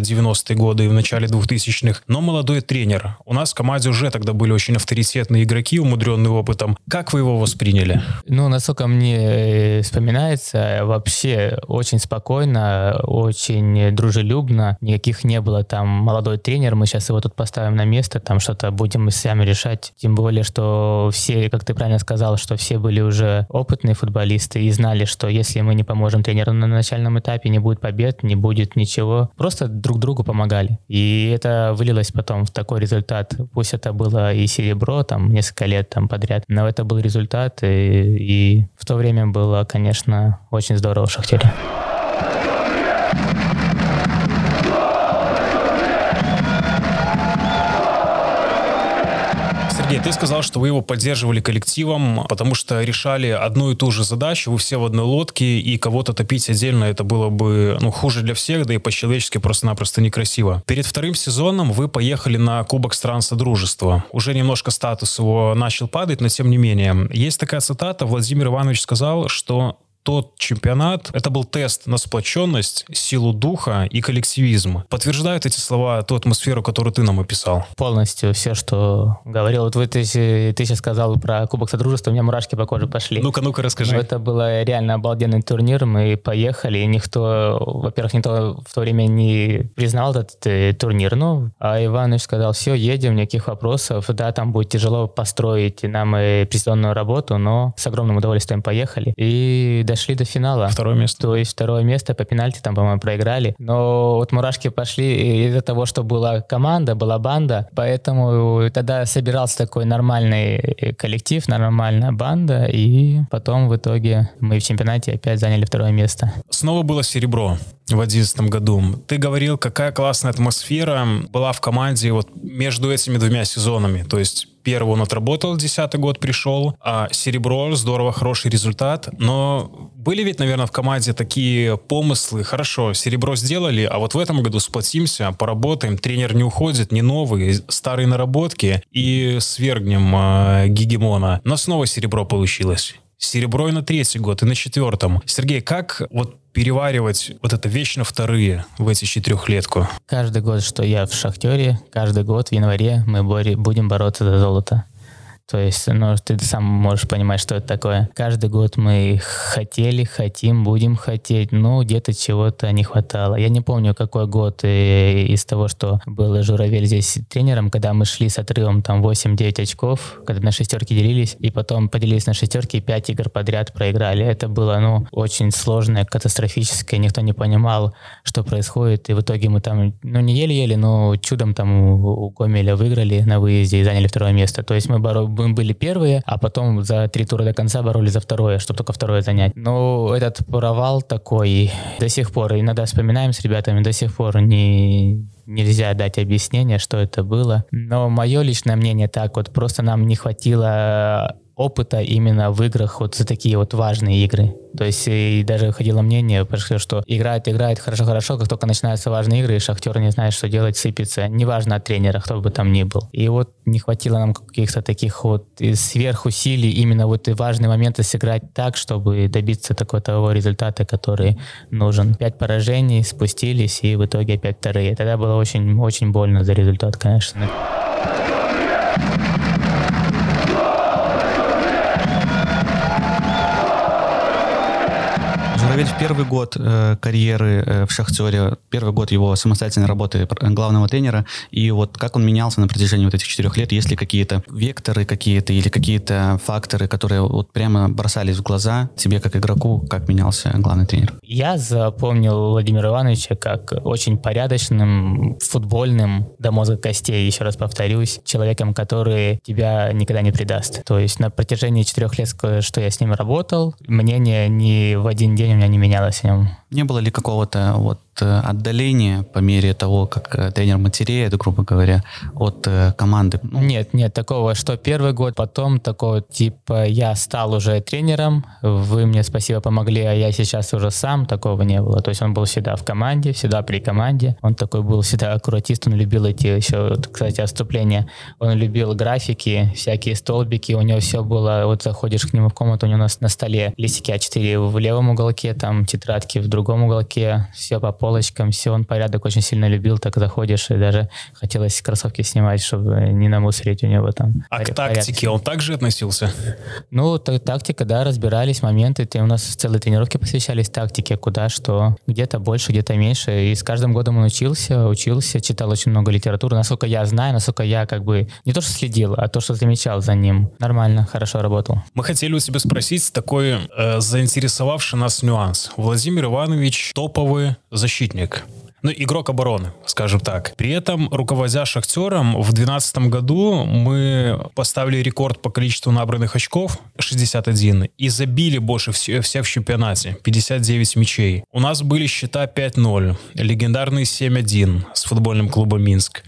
90-е годы и в начале 2000-х, но молодой тренер. У нас в команде уже тогда были очень авторитетные игроки, умудренные опытом. Как вы его восприняли? Ну, насколько мне э, вспоминается, вообще очень спокойно, очень дружелюбно. Никаких не было там молодой тренер, мы сейчас его тут поставим на место, там что-то будем сами решать. Тем более, что все, как ты правильно сказал, что все были уже опытные футболисты и знали, что если мы не поможем тренеру на начальном этапе, не будет побед, не будет ничего. Просто друг другу помогали. И это вылилось потом в такой результат. Пусть это было и серебро, там, несколько лет там подряд, но это был результат, и, и в то время было, конечно, очень здорово в «Шахтере». Сергей, ты сказал, что вы его поддерживали коллективом, потому что решали одну и ту же задачу, вы все в одной лодке, и кого-то топить отдельно это было бы ну, хуже для всех, да и по-человечески просто-напросто некрасиво. Перед вторым сезоном вы поехали на Кубок стран Содружества. Уже немножко статус его начал падать, но тем не менее. Есть такая цитата, Владимир Иванович сказал, что тот чемпионат, это был тест на сплоченность, силу духа и коллективизм. Подтверждают эти слова ту атмосферу, которую ты нам описал? Полностью все, что говорил. Вот вы, ты, ты сейчас сказал про Кубок Содружества, у меня мурашки по коже пошли. Ну-ка, ну-ка, расскажи. Ну, это был реально обалденный турнир, мы поехали, и никто, во-первых, никто в то время не признал этот э, турнир, ну, а Иванович сказал, все, едем, никаких вопросов, да, там будет тяжело построить нам э, президентную работу, но с огромным удовольствием поехали. И дошли до финала. Второе место. То есть второе место по пенальти там, по-моему, проиграли. Но вот мурашки пошли из-за того, что была команда, была банда, поэтому тогда собирался такой нормальный э, коллектив, нормальная банда, и потом в итоге мы в чемпионате опять заняли второе место. Снова было серебро в 2011 году. Ты говорил, какая классная атмосфера была в команде вот между этими двумя сезонами. То есть первый он отработал, десятый год пришел, а серебро, здорово, хороший результат. Но были ведь, наверное, в команде такие помыслы, хорошо, серебро сделали, а вот в этом году сплотимся, поработаем, тренер не уходит, не новый, старые наработки и свергнем э, гегемона. Но снова серебро получилось серебро и на третий год, и на четвертом. Сергей, как вот переваривать вот это вечно вторые в эти четырехлетку? Каждый год, что я в «Шахтере», каждый год в январе мы будем бороться за золото. То есть, ну, ты сам можешь понимать, что это такое. Каждый год мы хотели, хотим, будем хотеть, но где-то чего-то не хватало. Я не помню, какой год э, из того, что был Журавель здесь тренером, когда мы шли с отрывом там 8-9 очков, когда на шестерки делились, и потом поделились на шестерки, и 5 игр подряд проиграли. Это было, ну, очень сложное, катастрофическое, никто не понимал, что происходит, и в итоге мы там, ну, не еле-еле, но чудом там у Гомеля выиграли на выезде и заняли второе место. То есть мы боро мы были первые, а потом за три тура до конца боролись за второе, чтобы только второе занять. Но этот провал такой до сих пор, иногда вспоминаем с ребятами, до сих пор не, нельзя дать объяснение, что это было. Но мое личное мнение так, вот просто нам не хватило опыта именно в играх вот за такие вот важные игры. То есть и даже ходило мнение, что играет, играет хорошо-хорошо, как только начинаются важные игры, и Шахтер не знает, что делать, сыпется. Неважно от тренера, кто бы там ни был. И вот не хватило нам каких-то таких вот сверхусилий именно вот и важные моменты сыграть так, чтобы добиться такого того результата, который нужен. Пять поражений, спустились, и в итоге опять вторые. Тогда было очень, очень больно за результат, конечно. Журавель в первый год э, карьеры э, в «Шахтере», первый год его самостоятельной работы главного тренера, и вот как он менялся на протяжении вот этих четырех лет, есть ли какие-то векторы какие-то или какие-то факторы, которые вот прямо бросались в глаза тебе как игроку, как менялся главный тренер? Я запомнил Владимира Ивановича как очень порядочным, футбольным, до мозга костей, еще раз повторюсь, человеком, который тебя никогда не предаст. То есть на протяжении четырех лет, что я с ним работал, мнение ни в один день у меня не менялось в нем. Не было ли какого-то вот Э, отдаление по мере того, как э, тренер матереет, грубо говоря, от э, команды? Ну, нет, нет, такого, что первый год, потом такого типа я стал уже тренером, вы мне спасибо помогли, а я сейчас уже сам, такого не было. То есть он был всегда в команде, всегда при команде. Он такой был всегда аккуратист, он любил эти еще, кстати, отступления. Он любил графики, всякие столбики, у него все было, вот заходишь к нему в комнату, у него на, на столе листики А4 в левом уголке, там тетрадки в другом уголке, все по полочкам, все, он порядок очень сильно любил, так заходишь, и даже хотелось кроссовки снимать, чтобы не намусорить у него там. А к тактике он также относился? Ну, тактика, да, разбирались моменты, и у нас целые тренировки посвящались тактике, куда что, где-то больше, где-то меньше, и с каждым годом он учился, учился, читал очень много литературы, насколько я знаю, насколько я как бы не то, что следил, а то, что замечал за ним. Нормально, хорошо работал. Мы хотели у тебя спросить такой э, заинтересовавший нас нюанс. Владимир Иванович топовый защитник защитник ну, игрок обороны, скажем так. При этом, руководя «Шахтером», в 2012 году мы поставили рекорд по количеству набранных очков, 61, и забили больше всех в чемпионате, 59 мячей. У нас были счета 5-0, легендарный 7-1 с футбольным клубом «Минск».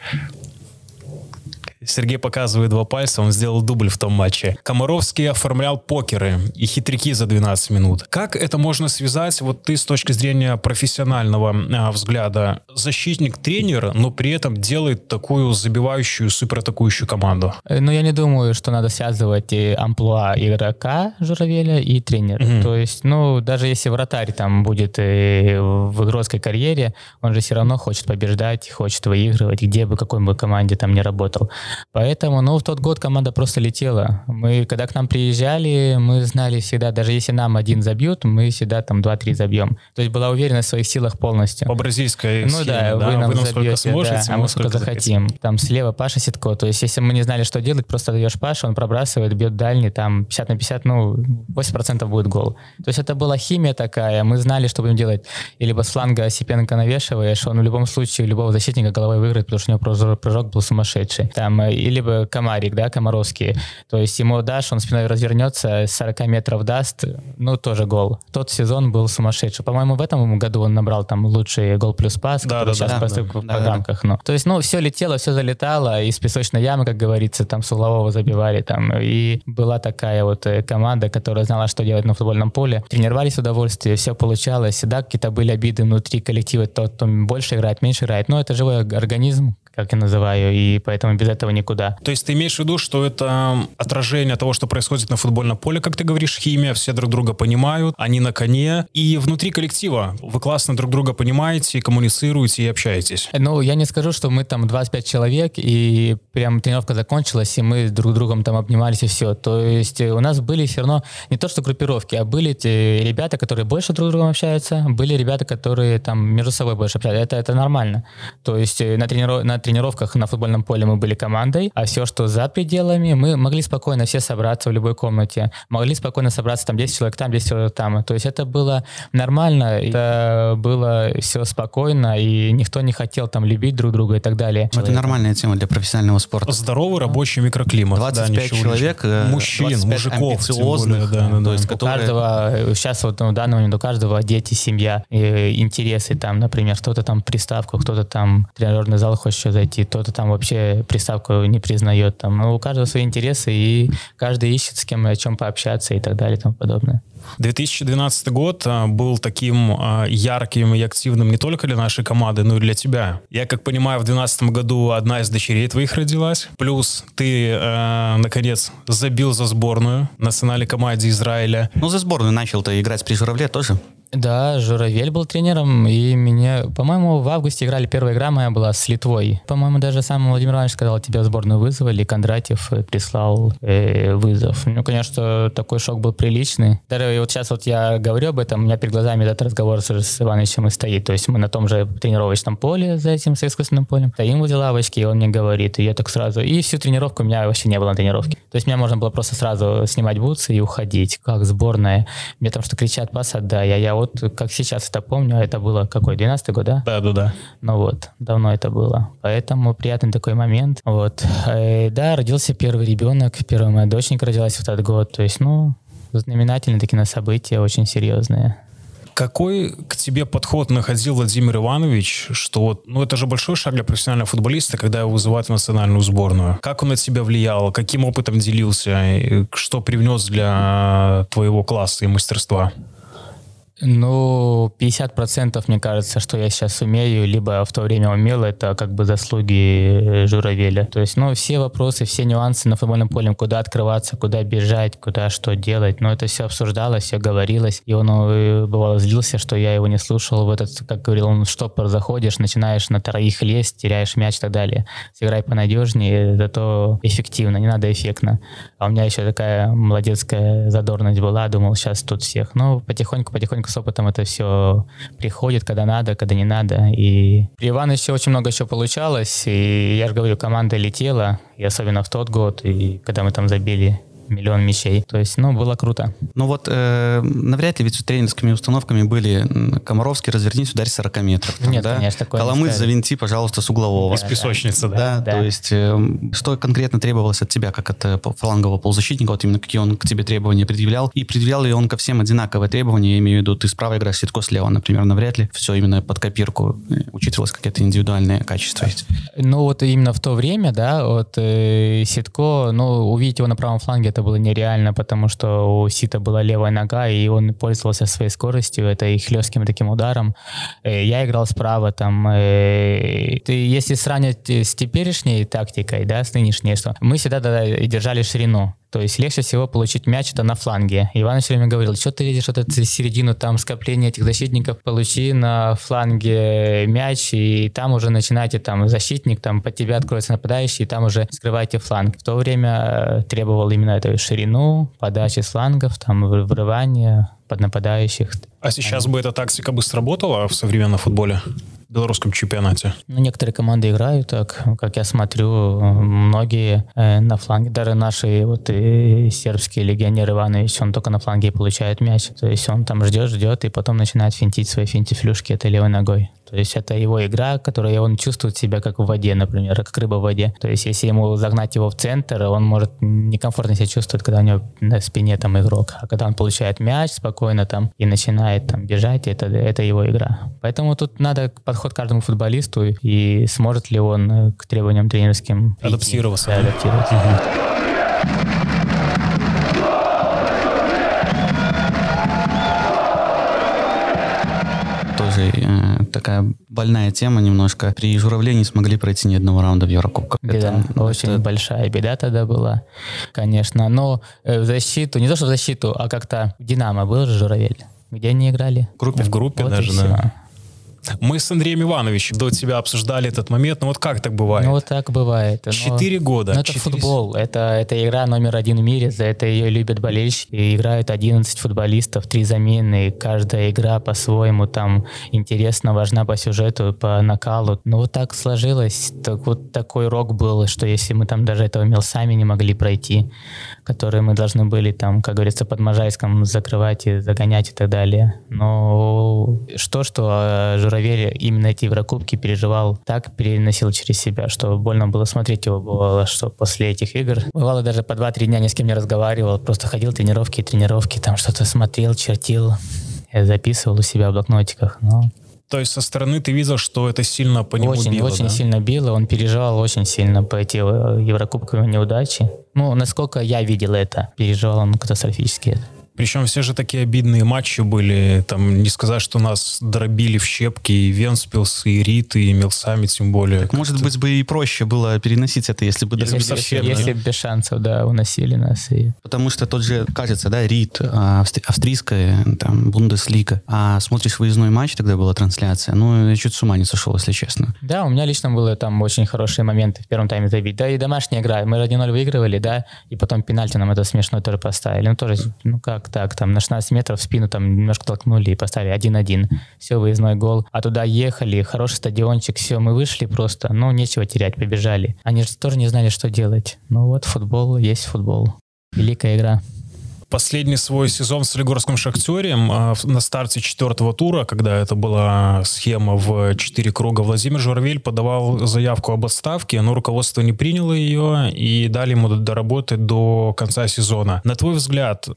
Сергей показывает два пальца, он сделал дубль в том матче. Комаровский оформлял покеры и хитряки за 12 минут. Как это можно связать, вот ты с точки зрения профессионального а, взгляда, защитник-тренер, но при этом делает такую забивающую, суператакующую команду? Э, ну, я не думаю, что надо связывать амплуа игрока Журавеля и тренера. Mm-hmm. То есть, ну, даже если вратарь там будет э, в игротской карьере, он же все равно хочет побеждать, хочет выигрывать, где бы, какой бы команде там не работал. Поэтому, ну, в тот год команда просто летела. Мы, когда к нам приезжали, мы знали всегда, даже если нам один забьют, мы всегда там 2-3 забьем. То есть была уверенность в своих силах полностью. По бразильской Ну схеме, да, да, вы нам вы забьете, сможете, да, а мы сколько захотим. Захотим. Там слева Паша Ситко. То есть если мы не знали, что делать, просто даешь Паша, он пробрасывает, бьет дальний, там 50 на 50, ну, 80% будет гол. То есть это была химия такая, мы знали, что будем делать. И либо с фланга Осипенко навешиваешь, он в любом случае любого защитника головой выиграет, потому что у него прыжок был сумасшедший. Там или бы комарик, да, комаровский. То есть ему дашь, он спиной развернется, 40 метров даст, ну, тоже гол. Тот сезон был сумасшедший. По-моему, в этом году он набрал там лучший гол плюс пас, да, да, сейчас да, просто да, в да, рамках. Да. Ну. То есть, ну, все летело, все залетало, из песочной ямы, как говорится, там с углового забивали там. И была такая вот э, команда, которая знала, что делать на футбольном поле. Тренировались с удовольствием, все получалось. Да, какие-то были обиды внутри коллектива, тот, кто больше играет, меньше играет. Но это живой организм, как я называю, и поэтому без этого никуда. То есть ты имеешь в виду, что это отражение того, что происходит на футбольном поле, как ты говоришь, химия, все друг друга понимают, они на коне, и внутри коллектива вы классно друг друга понимаете, коммуницируете и общаетесь. Ну, я не скажу, что мы там 25 человек, и прям тренировка закончилась, и мы друг другом там обнимались, и все. То есть у нас были все равно не то, что группировки, а были те ребята, которые больше друг с другом общаются, были ребята, которые там между собой больше общаются. Это, это нормально. То есть на, трениров... на тренировках на футбольном поле мы были командой, а все, что за пределами, мы могли спокойно все собраться в любой комнате, могли спокойно собраться там 10 человек там, 10 человек там. То есть это было нормально, это было все спокойно, и никто не хотел там любить друг друга и так далее. Это нормальная тема для профессионального спорта. Здоровый рабочий микроклимат. 25 да, человек, э, мужчин, 25 мужиков, амбициозных, более, да, да, то есть, которые... У каждого, сейчас вот ну, в данный момент у каждого дети, семья, интересы там, например, кто-то там приставку, кто-то там тренажерный зал хочет зайти, кто-то там вообще приставку не признает. Там. Ну, у каждого свои интересы, и каждый ищет с кем о чем пообщаться и так далее и тому подобное. 2012 год а, был таким а, ярким и активным не только для нашей команды, но и для тебя. Я, как понимаю, в 2012 году одна из дочерей твоих родилась. Плюс ты, э, наконец, забил за сборную национальной команде Израиля. Ну, за сборную начал-то играть при Журавле тоже. Да, Журавель был тренером, и меня, по-моему, в августе играли первая игра моя была с Литвой. По-моему, даже сам Владимир Иванович сказал, тебя в сборную вызвали, Кондратьев э, прислал э, вызов. Ну, конечно, такой шок был приличный. Даже вот сейчас вот я говорю об этом, у меня перед глазами этот разговор с, с Ивановичем и стоит. То есть мы на том же тренировочном поле, за этим с искусственным полем, стоим возле лавочки, и он мне говорит, и я так сразу... И всю тренировку у меня вообще не было на тренировке. То есть меня можно было просто сразу снимать бутсы и уходить, как сборная. Мне там что кричат, пас отдай, а я вот как сейчас это помню, а это было какой, 12 год, да? Да, да, да. Ну вот, давно это было. Поэтому приятный такой момент. Вот. И, э, да, родился первый ребенок, первая моя доченька родилась в этот год. То есть, ну, знаменательные такие на события, очень серьезные. Какой к тебе подход находил Владимир Иванович, что вот, ну это же большой шаг для профессионального футболиста, когда его вызывают в национальную сборную. Как он на тебя влиял, каким опытом делился, что привнес для твоего класса и мастерства? Ну, 50% мне кажется, что я сейчас умею, либо в то время умел, это как бы заслуги э, Журавеля. То есть, ну, все вопросы, все нюансы на футбольном поле, куда открываться, куда бежать, куда что делать, ну, это все обсуждалось, все говорилось. И он, э, бывало, злился, что я его не слушал. В этот, как говорил он, штопор заходишь, начинаешь на троих лезть, теряешь мяч и так далее. Сыграй понадежнее, зато эффективно, не надо эффектно. А у меня еще такая молодецкая задорность была, думал, сейчас тут всех. Ну, потихоньку-потихоньку только с опытом это все приходит, когда надо, когда не надо. И при Ивановиче очень много еще получалось. И я же говорю, команда летела, и особенно в тот год, и когда мы там забили миллион мячей. То есть, ну, было круто. Ну вот, э, навряд ли ведь с тренерскими установками были Комаровский, развернись, ударь 40 метров. Там, Нет, да? конечно, такое Коломысь, завинти, пожалуйста, с углового. Из песочницы, да. Да, да. то есть, э, что конкретно требовалось от тебя, как от э, флангового полузащитника, вот именно какие он к тебе требования предъявлял, и предъявлял ли он ко всем одинаковые требования, я имею в виду, ты справа играешь, Ситко слева, например, навряд ли все именно под копирку э, учитывалось какие-то индивидуальные качества есть. Ну вот именно в то время, да, вот э, Ситко, ну, увидеть его на правом фланге, это было нереально, потому что у Сита была левая нога, и он пользовался своей скоростью, это и хлестким таким ударом. Э, я играл справа, там, э, если сравнивать с теперешней тактикой, да, с нынешней, что мы всегда держали ширину. То есть легче всего получить мяч это на фланге. Иван все время говорил, что ты видишь вот эту середину там скопления этих защитников, получи на фланге мяч, и там уже начинайте там защитник, там под тебя откроется нападающий, и там уже скрывайте фланг. В то время э, требовал именно эту ширину, подачи с флангов, там врывание под нападающих. А сейчас бы эта тактика бы сработала в современном футболе? Белорусском чемпионате? Ну, некоторые команды играют так, как я смотрю, многие э, на фланге, даже наши вот и сербские легионеры Иванович, он только на фланге получает мяч, то есть он там ждет, ждет, и потом начинает финтить свои финтифлюшки этой левой ногой. То есть это его игра, которая он чувствует себя как в воде, например, как рыба в воде. То есть если ему загнать его в центр, он может некомфортно себя чувствовать, когда у него на спине там игрок. А когда он получает мяч спокойно там и начинает там бежать, это, это его игра. Поэтому тут надо подход каждому футболисту и сможет ли он к требованиям тренерским адаптироваться. Да, адаптироваться. тоже э, такая больная тема немножко. При Журавле не смогли пройти ни одного раунда в Еврокубках. Беда, это, очень это... большая беда тогда была, конечно. Но э, в защиту, не то что в защиту, а как-то Динамо был же Журавель. Где они играли? В группе, в группе вот даже, да. Мы с Андреем Ивановичем до тебя обсуждали этот момент. Ну вот как так бывает? Ну вот так бывает. Четыре года. Ну это 4... футбол. Это, это игра номер один в мире. За это ее любят болельщики. Играют 11 футболистов, три замены. Каждая игра по-своему там интересно, важна по сюжету, по накалу. Ну вот так сложилось. Так вот такой рок был, что если мы там даже этого мел сами не могли пройти, которые мы должны были там, как говорится, под Можайском закрывать и загонять и так далее. Но что, что а, Журавель именно эти Еврокубки переживал так, переносил через себя, что больно было смотреть его, бывало, что после этих игр. Бывало даже по 2-3 дня ни с кем не разговаривал, просто ходил тренировки и тренировки, там что-то смотрел, чертил, записывал у себя в блокнотиках, но То есть со стороны ты видел, что это сильно по нему очень, било, Очень да? сильно било, он переживал очень сильно по эти э, еврокубковые неудачи. Ну, насколько я видел это, переживал он катастрофически это. Причем все же такие обидные матчи были. Там не сказать, что нас дробили в щепки и Венспилс, и Рит, и Милсами тем более. Так, может быть, бы и проще было переносить это, если бы... Если Если, бы совсем, если да? без шансов, да, уносили нас. И... Потому что тот же, кажется, да, Рид, а, австри- австрийская, там, Бундеслига. А смотришь выездной матч, тогда была трансляция, ну, я чуть с ума не сошел, если честно. Да, у меня лично было там очень хорошие моменты в первом тайме забить. Да и домашняя игра. Мы 1-0 выигрывали, да, и потом пенальти нам это смешно тоже поставили. Ну, тоже, ну как так, там на 16 метров в спину там немножко толкнули и поставили 1-1. Все, выездной гол. А туда ехали, хороший стадиончик, все, мы вышли просто, ну, нечего терять, побежали. Они же тоже не знали, что делать. Ну вот, футбол есть футбол. Великая игра. Последний свой сезон в Солигорском Шахтере а, на старте четвертого тура, когда это была схема в четыре круга, Владимир Журавель подавал заявку об отставке, но руководство не приняло ее и дали ему доработать до конца сезона. На твой взгляд,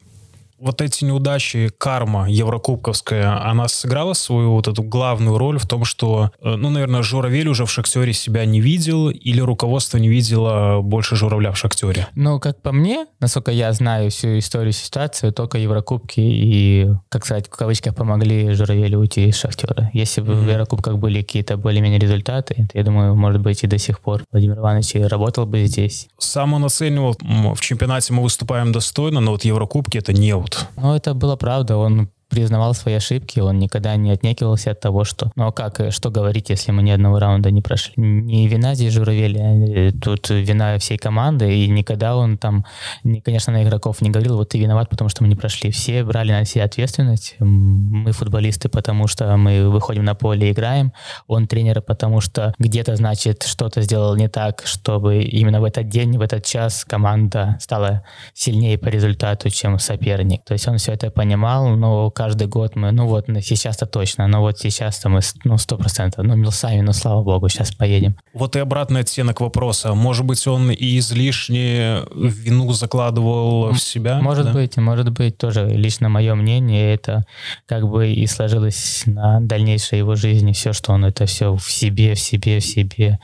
вот эти неудачи, карма еврокубковская, она сыграла свою вот эту главную роль в том, что, э, ну, наверное, Журавель уже в Шахтере себя не видел или руководство не видело больше Журавля в Шахтере? Ну, как по мне, насколько я знаю всю историю, ситуацию, только Еврокубки и, как сказать, в кавычках, помогли Журавелю уйти из Шахтера. Если бы в Еврокубках были какие-то более-менее результаты, то, я думаю, может быть, и до сих пор Владимир Иванович работал бы здесь. Сам он оценивал, в чемпионате мы выступаем достойно, но вот Еврокубки это неуд. Но это было правда, он признавал свои ошибки, он никогда не отнекивался от того, что... Ну а как, э, что говорить, если мы ни одного раунда не прошли? Не вина здесь Журавеля, э, тут вина всей команды, и никогда он там, не- конечно, на игроков не говорил, вот ты виноват, потому что мы не прошли. Все брали на себя ответственность. Мы футболисты, потому что мы выходим на поле и играем. Он тренер, потому что где-то, значит, что-то сделал не так, чтобы именно в этот день, в этот час команда стала сильнее по результату, чем соперник. То есть он все это понимал, но каждый год мы, ну вот сейчас-то точно, но вот сейчас-то мы, ну, сто процентов, ну, Милсами, ну, слава богу, сейчас поедем. Вот и обратный оттенок вопроса. Может быть, он и излишне вину закладывал в себя? Может да? быть, может быть, тоже лично мое мнение, это как бы и сложилось на дальнейшей его жизни, все, что он это все в себе, в себе, в себе.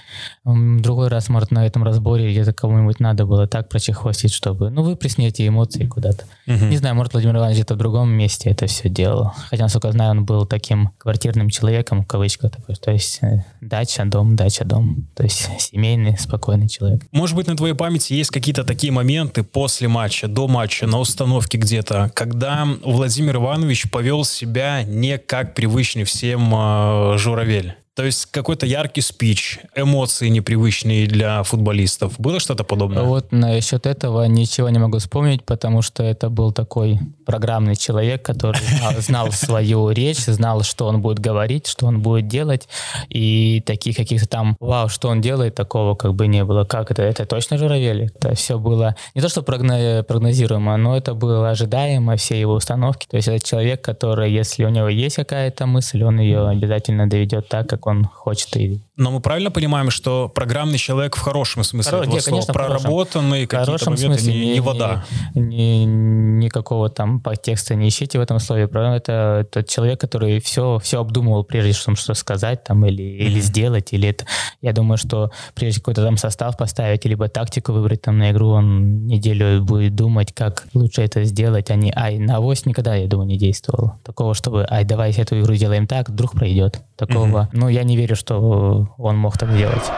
Другой раз, может, на этом разборе где-то кому-нибудь надо было так прочехвостить, чтобы, ну, выплесни эти эмоции куда-то. Мгм. Не знаю, может, Владимир Иванович где-то в другом месте это все делал. Хотя, насколько знаю, он был таким квартирным человеком, в кавычках такой, то есть э, дача, дом, дача, дом. То есть семейный, спокойный человек. Может быть, на твоей памяти есть какие-то такие моменты после матча, до матча, на установке где-то, когда Владимир Иванович повел себя не как привычный всем э, журавель? То есть какой-то яркий спич, эмоции непривычные для футболистов. Было что-то подобное? Вот насчет этого ничего не могу вспомнить, потому что это был такой программный человек, который знал, знал свою речь, знал, что он будет говорить, что он будет делать, и таких каких-то там, вау, что он делает, такого как бы не было. Как это? Это точно Журавель? Это все было не то, что прогно- прогнозируемо, но это было ожидаемо, все его установки. То есть это человек, который, если у него есть какая-то мысль, он ее обязательно доведет так, как он хочет и Но мы правильно понимаем, что программный человек в хорошем смысле Хоро- этого не, слова, конечно, проработанный, какие-то моменты, смысле не, не вода. ни- никакого там подтекста не ищите в этом слове. Правда, Это тот человек, который все, все обдумывал, прежде чем что сказать там или, или сделать. Или это. Я думаю, что прежде какой-то там состав поставить, либо тактику выбрать там на игру, он неделю будет думать, как лучше это сделать, а не ай, на авось никогда, я думаю, не действовал. Такого, чтобы ай, давай эту игру делаем так, вдруг пройдет. Такого, ну, я не верю, что он мог так делать.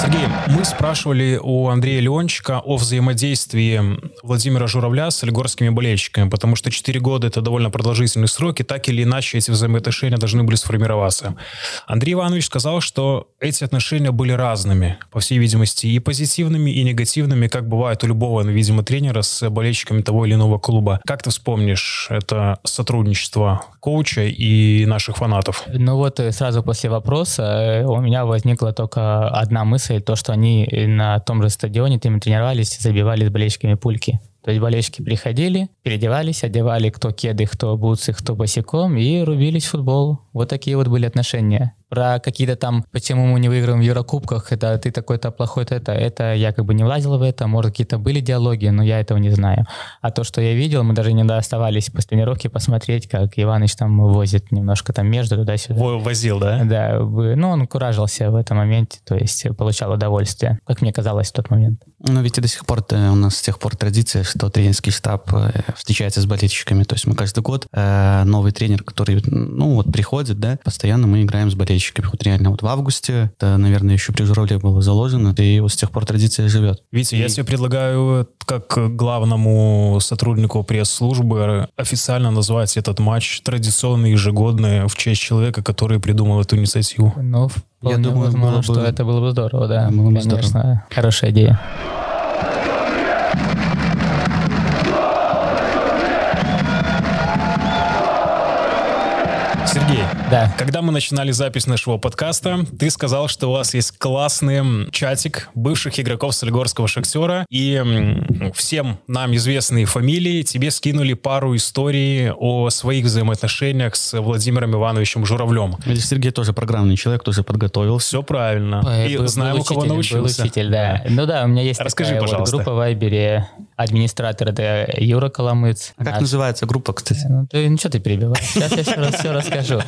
Сергей, мы спрашивали у Андрея Леончика о взаимодействии Владимира Журавля с олигорскими болельщиками, потому что 4 года это довольно продолжительный срок, и так или иначе эти взаимоотношения должны были сформироваться. Андрей Иванович сказал, что эти отношения были разными, по всей видимости, и позитивными, и негативными, как бывает у любого, видимо, тренера с болельщиками того или иного клуба. Как ты вспомнишь это сотрудничество коуча и наших фанатов? Ну вот э, сразу после вопроса э, у меня возникла только одна мысль, то, что они на том же стадионе там тренировались, забивали с болельщиками пульки. То есть болельщики приходили, переодевались, одевали кто кеды, кто бутсы, кто босиком и рубились в футбол. Вот такие вот были отношения. Про какие-то там, почему мы не выиграем в Еврокубках, это ты такой-то плохой, то это, это я как бы не влазил в это, может, какие-то были диалоги, но я этого не знаю. А то, что я видел, мы даже не оставались после тренировки посмотреть, как Иваныч там возит немножко там между туда-сюда. Возил, да? Да, ну, он куражился в этом моменте, то есть получал удовольствие, как мне казалось в тот момент. Ну, ведь и до сих пор, у нас с тех пор традиция, что тренерский штаб э, встречается с болельщиками, то есть мы каждый год э, новый тренер, который, ну, вот приходит, да, постоянно мы играем с болельщиками. Вот реально вот в августе, это, наверное, еще при Журавле было заложено, и вот с тех пор традиция живет. Витя, и... я тебе предлагаю, как главному сотруднику пресс-службы, официально назвать этот матч традиционный, ежегодный, в честь человека, который придумал эту инициативу. Ну, я думаю, возможно, что бы... это было бы здорово, да. Было бы Конечно, здорово. хорошая идея. Да. когда мы начинали запись нашего подкаста, ты сказал, что у вас есть классный чатик бывших игроков Солигорского Шахтера, и всем нам известные фамилии тебе скинули пару историй о своих взаимоотношениях с Владимиром Ивановичем Журавлем. Или Сергей тоже программный человек, тоже подготовил. Все правильно. И был, знаем, был у кого научился. Был учитель, да. Ну да, у меня есть Расскажи, такая пожалуйста. Вот группа в Вайбере, администратор это Юра Коломыц. А как наш... называется группа, кстати? Ну, ты, ну что ты перебиваешь? Сейчас я все, все расскажу.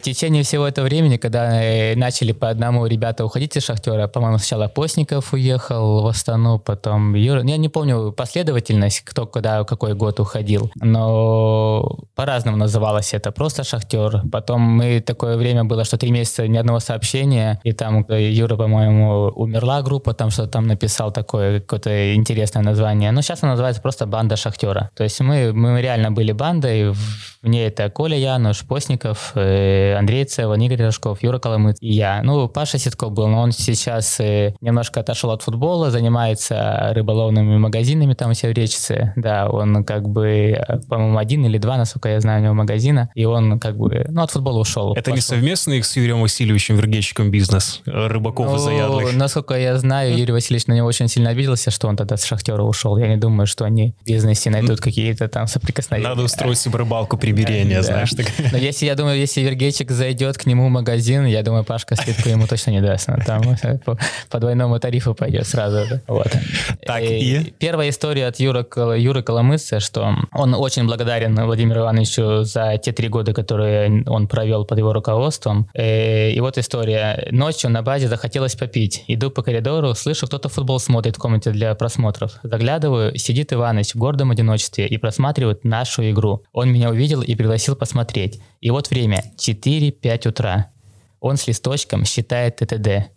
В течение всего этого времени, когда э, начали по одному ребята уходить из «Шахтера», по-моему, сначала Постников уехал в Астану, потом Юра. Я не помню последовательность, кто когда, какой год уходил, но по-разному называлось это. Просто «Шахтер». Потом мы такое время было, что три месяца ни одного сообщения, и там э, Юра, по-моему, умерла группа, там что-то там написал такое, какое-то интересное название. Но сейчас она называется просто «Банда Шахтера». То есть мы, мы реально были бандой, в ней это Коля Януш, Постников, э, Андрей Цеван, Игорь Рожков, Юра Коломыц и я. Ну, Паша Ситков был, но он сейчас э, немножко отошел от футбола, занимается рыболовными магазинами там все в речице. Да, он как бы, по-моему, один или два, насколько я знаю, у него магазина, и он как бы, ну, от футбола ушел. Это пошел. не совместный с Юрием Васильевичем Вергечиком бизнес рыбаков ну, заядлых? Насколько я знаю, Юрий Васильевич на него очень сильно обиделся, что он тогда с Шахтера ушел. Я не думаю, что они в бизнесе найдут какие-то там соприкосновения. Надо устроить себе рыбалку примирения, знаешь. Так. Но если, я думаю, если Вергейчик зайдет к нему в магазин, я думаю, Пашка скидку ему точно не даст. Там по, по двойному тарифу пойдет сразу. Вот. Так, и? Первая история от Юры, Юры Коломыца, что он очень благодарен Владимиру Ивановичу за те три года, которые он провел под его руководством. Э, и вот история. Ночью на базе захотелось попить. Иду по коридору, слышу, кто-то футбол смотрит в комнате для просмотров. Заглядываю, сидит Иванович в гордом одиночестве и просматривает нашу игру. Он меня увидел и пригласил посмотреть. И вот время 4-5 утра. Он с листочком считает ТТД.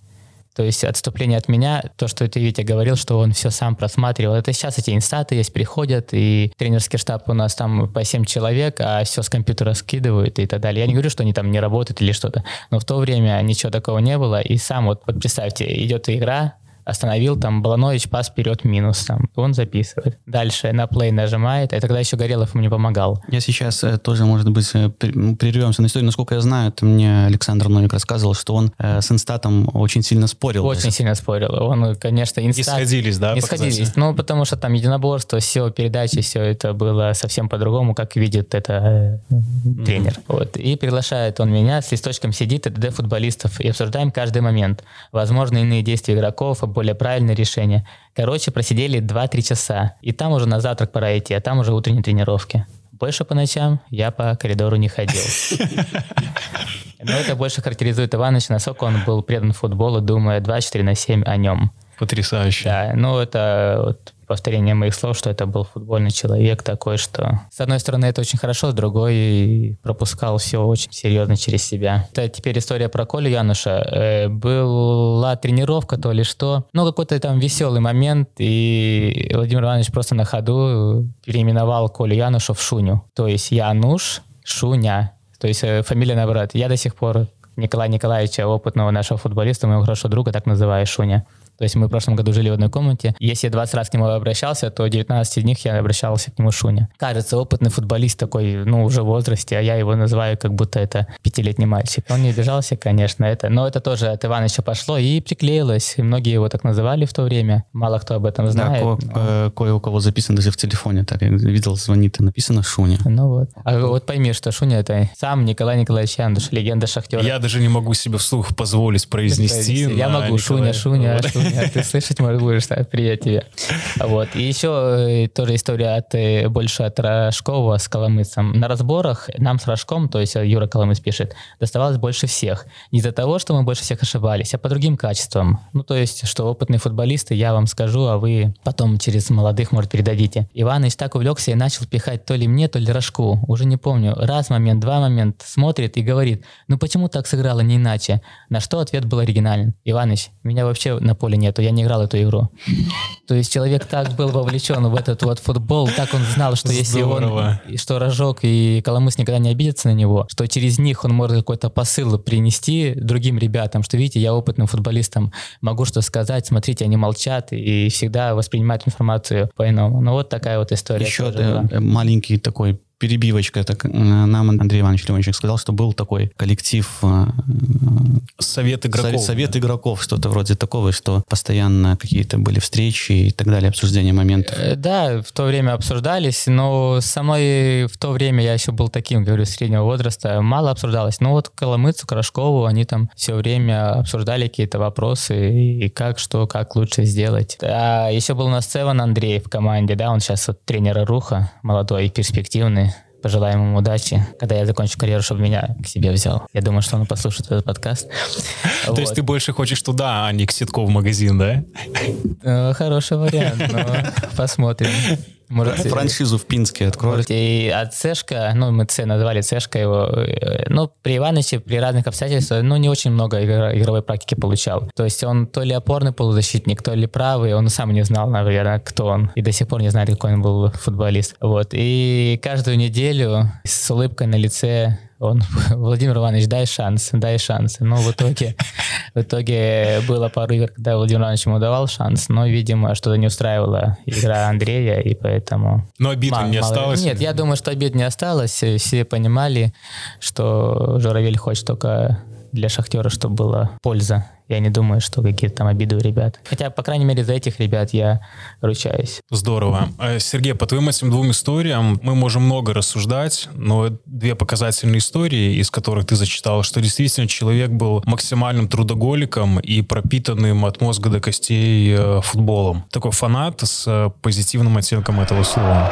То есть отступление от меня, то, что ты, Витя, говорил, что он все сам просматривал. Это сейчас эти инстаты есть, приходят, и тренерский штаб у нас там по 7 человек, а все с компьютера скидывают и так далее. Я не говорю, что они там не работают или что-то, но в то время ничего такого не было. И сам вот, вот представьте, идет игра, остановил, там, Баланович, пас вперед, минус, там, он записывает. Дальше на play нажимает, и тогда еще Горелов мне помогал. Я сейчас э, тоже, может быть, э, прервемся на историю. Насколько я знаю, это мне Александр Новик рассказывал, что он э, с инстатом очень сильно спорил. Очень даже. сильно спорил. Он, конечно, инстат... Не сходились, да? Не сходились. Ну, потому что там единоборство, все, передачи, все это было совсем по-другому, как видит это э, mm-hmm. тренер. Вот. И приглашает он меня, с листочком сидит, ТД футболистов, и обсуждаем каждый момент. Возможно, иные действия игроков, более правильное решение. Короче, просидели 2-3 часа. И там уже на завтрак пора идти, а там уже утренние тренировки. Больше по ночам я по коридору не ходил. Но это больше характеризует Ивановича, насколько он был предан футболу, думая 24 на 7 о нем. Потрясающе. Да, ну это вот повторение моих слов, что это был футбольный человек такой, что с одной стороны это очень хорошо, с другой пропускал все очень серьезно через себя. Это теперь история про Колю Януша. Э, была тренировка, то ли что, ну какой-то там веселый момент, и Владимир Иванович просто на ходу переименовал Колю Януша в Шуню. То есть Януш, Шуня. То есть э, фамилия наоборот. Я до сих пор Николая Николаевича, опытного нашего футболиста, моего хорошего друга, так называю Шуня. То есть мы в прошлом году жили в одной комнате. Если я 20 раз к нему обращался, то 19 из них я обращался к нему Шуня. Кажется, опытный футболист такой, ну, уже в возрасте, а я его называю как будто это пятилетний мальчик. Он не обижался, конечно, это, но это тоже от Ивановича пошло и приклеилось. И многие его так называли в то время. Мало кто об этом знает. Да, ко- но... кое у кого записано даже в телефоне. Так, я видел, звонит и написано Шуня. Ну вот. А вот пойми, что Шуня это сам Николай Николаевич Яндуш, легенда Шахтера. Я даже не могу себе вслух позволить произнести. Я могу, Шуня, Шуня, Шуня. Ты слышать может будешь, привет тебе. Вот. И еще э, тоже история от, э, больше от Рожкова с Коломыцем. На разборах нам с Рожком, то есть Юра Коломыц пишет, доставалось больше всех. Не из-за того, что мы больше всех ошибались, а по другим качествам. Ну, то есть, что опытные футболисты, я вам скажу, а вы потом через молодых, может, передадите. Иваныч так увлекся и начал пихать то ли мне, то ли Рожку. Уже не помню. Раз момент, два момент. Смотрит и говорит, ну почему так сыграло, не иначе? На что ответ был оригинален. Иваныч, меня вообще на поле нету, я не играл эту игру. То есть человек так был вовлечен в этот вот футбол, так он знал, что если он, что Рожок и Коломыс никогда не обидятся на него, что через них он может какой-то посыл принести другим ребятам, что видите, я опытным футболистом могу что сказать, смотрите, они молчат и всегда воспринимают информацию по-иному. Ну вот такая вот история. Еще маленький такой перебивочка, так нам Андрей Иванович Леончик сказал, что был такой коллектив... Э, совет игроков. Совет, совет игроков, что-то вроде такого, что постоянно какие-то были встречи и так далее, обсуждения моментов. Э, да, в то время обсуждались, но со мной в то время я еще был таким, говорю, среднего возраста, мало обсуждалось. Но вот Коломыцу, Корошкову, они там все время обсуждали какие-то вопросы и как, что, как лучше сделать. А еще был у нас Цеван Андрей в команде, да, он сейчас вот тренер Руха, молодой и перспективный пожелаем ему удачи, когда я закончу карьеру, чтобы меня к себе взял. Я думаю, что он послушает этот подкаст. То есть ты больше хочешь туда, а не к сетку в магазин, да? Э, хороший вариант, но посмотрим. Может, франшизу в Пинске откроют. И от Цешка, ну, мы Ц назвали Цешка его, э, ну, при Ивановиче, при разных обстоятельствах, ну, не очень много игровой практики получал. То есть он то ли опорный полузащитник, то ли правый, он сам не знал, наверное, кто он. И до сих пор не знает, какой он был футболист. Вот. И каждую неделю с улыбкой на лице он, Владимир Иванович, дай шанс, дай шанс. Но в итоге, в итоге было пару игр, когда Владимир Иванович ему давал шанс, но, видимо, что-то не устраивала игра Андрея, и поэтому... Но обид не мало... осталось? Нет, я думаю, что обид не осталось. Все понимали, что Журавель хочет только для Шахтера, чтобы была польза я не думаю, что какие-то там обиды у ребят. Хотя, по крайней мере, за этих ребят я ручаюсь. Здорово. А, Сергей, по твоим этим двум историям мы можем много рассуждать, но две показательные истории, из которых ты зачитал, что действительно человек был максимальным трудоголиком и пропитанным от мозга до костей э, футболом. Такой фанат с э, позитивным оттенком этого слова.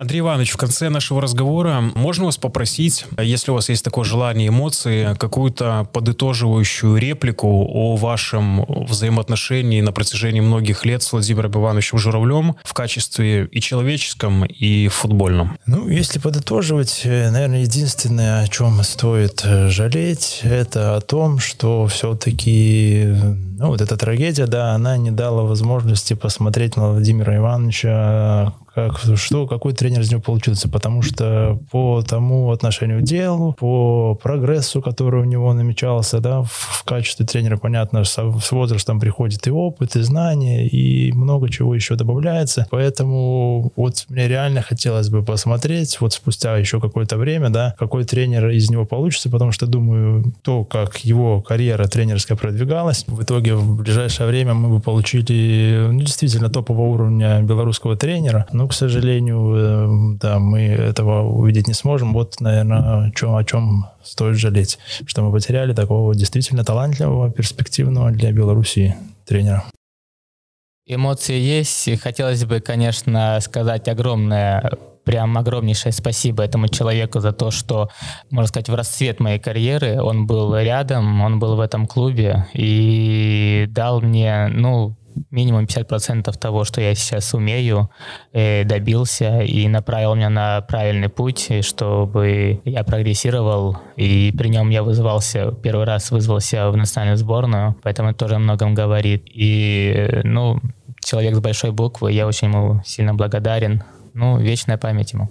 Андрей Иванович, в конце нашего разговора можно вас попросить, если у вас есть такое желание, эмоции, какую-то подытоживающую реплику о вашем взаимоотношении на протяжении многих лет с Владимиром Ивановичем Журавлем в качестве и человеческом, и футбольном? Ну, если подытоживать, э, наверное, единственное, о чем стоит э, жалеть, это о том, что все-таки ну, вот эта трагедия, да, она не дала возможности посмотреть на Владимира Ивановича как, что, какой тренер из него получился, потому что по тому отношению к делу, по прогрессу, который у него намечался, да, в, в качестве тренера, понятно, с, с возрастом приходит и опыт, и знания, и много чего еще добавляется, поэтому вот мне реально хотелось бы посмотреть, вот спустя еще какое-то время, да, какой тренер из него получится, потому что, думаю, то, как его карьера тренерская продвигалась, в итоге в ближайшее время мы бы получили ну, действительно топового уровня белорусского тренера, ну, к сожалению, э, да, мы этого увидеть не сможем. Вот, наверное, чем, о чем стоит жалеть, что мы потеряли такого действительно талантливого, перспективного для Белоруссии тренера. Эмоции есть. И хотелось бы, конечно, сказать огромное прям огромнейшее спасибо этому человеку за то, что, можно сказать, в расцвет моей карьеры он был рядом, он был в этом клубе и дал мне, ну, минимум 50% того, что я сейчас умею, э, добился и направил меня на правильный путь, чтобы я прогрессировал. И при нем я вызывался, первый раз вызвался в национальную сборную, поэтому это тоже о многом говорит. И, э, ну, человек с большой буквы, я очень ему сильно благодарен. Ну, вечная память ему.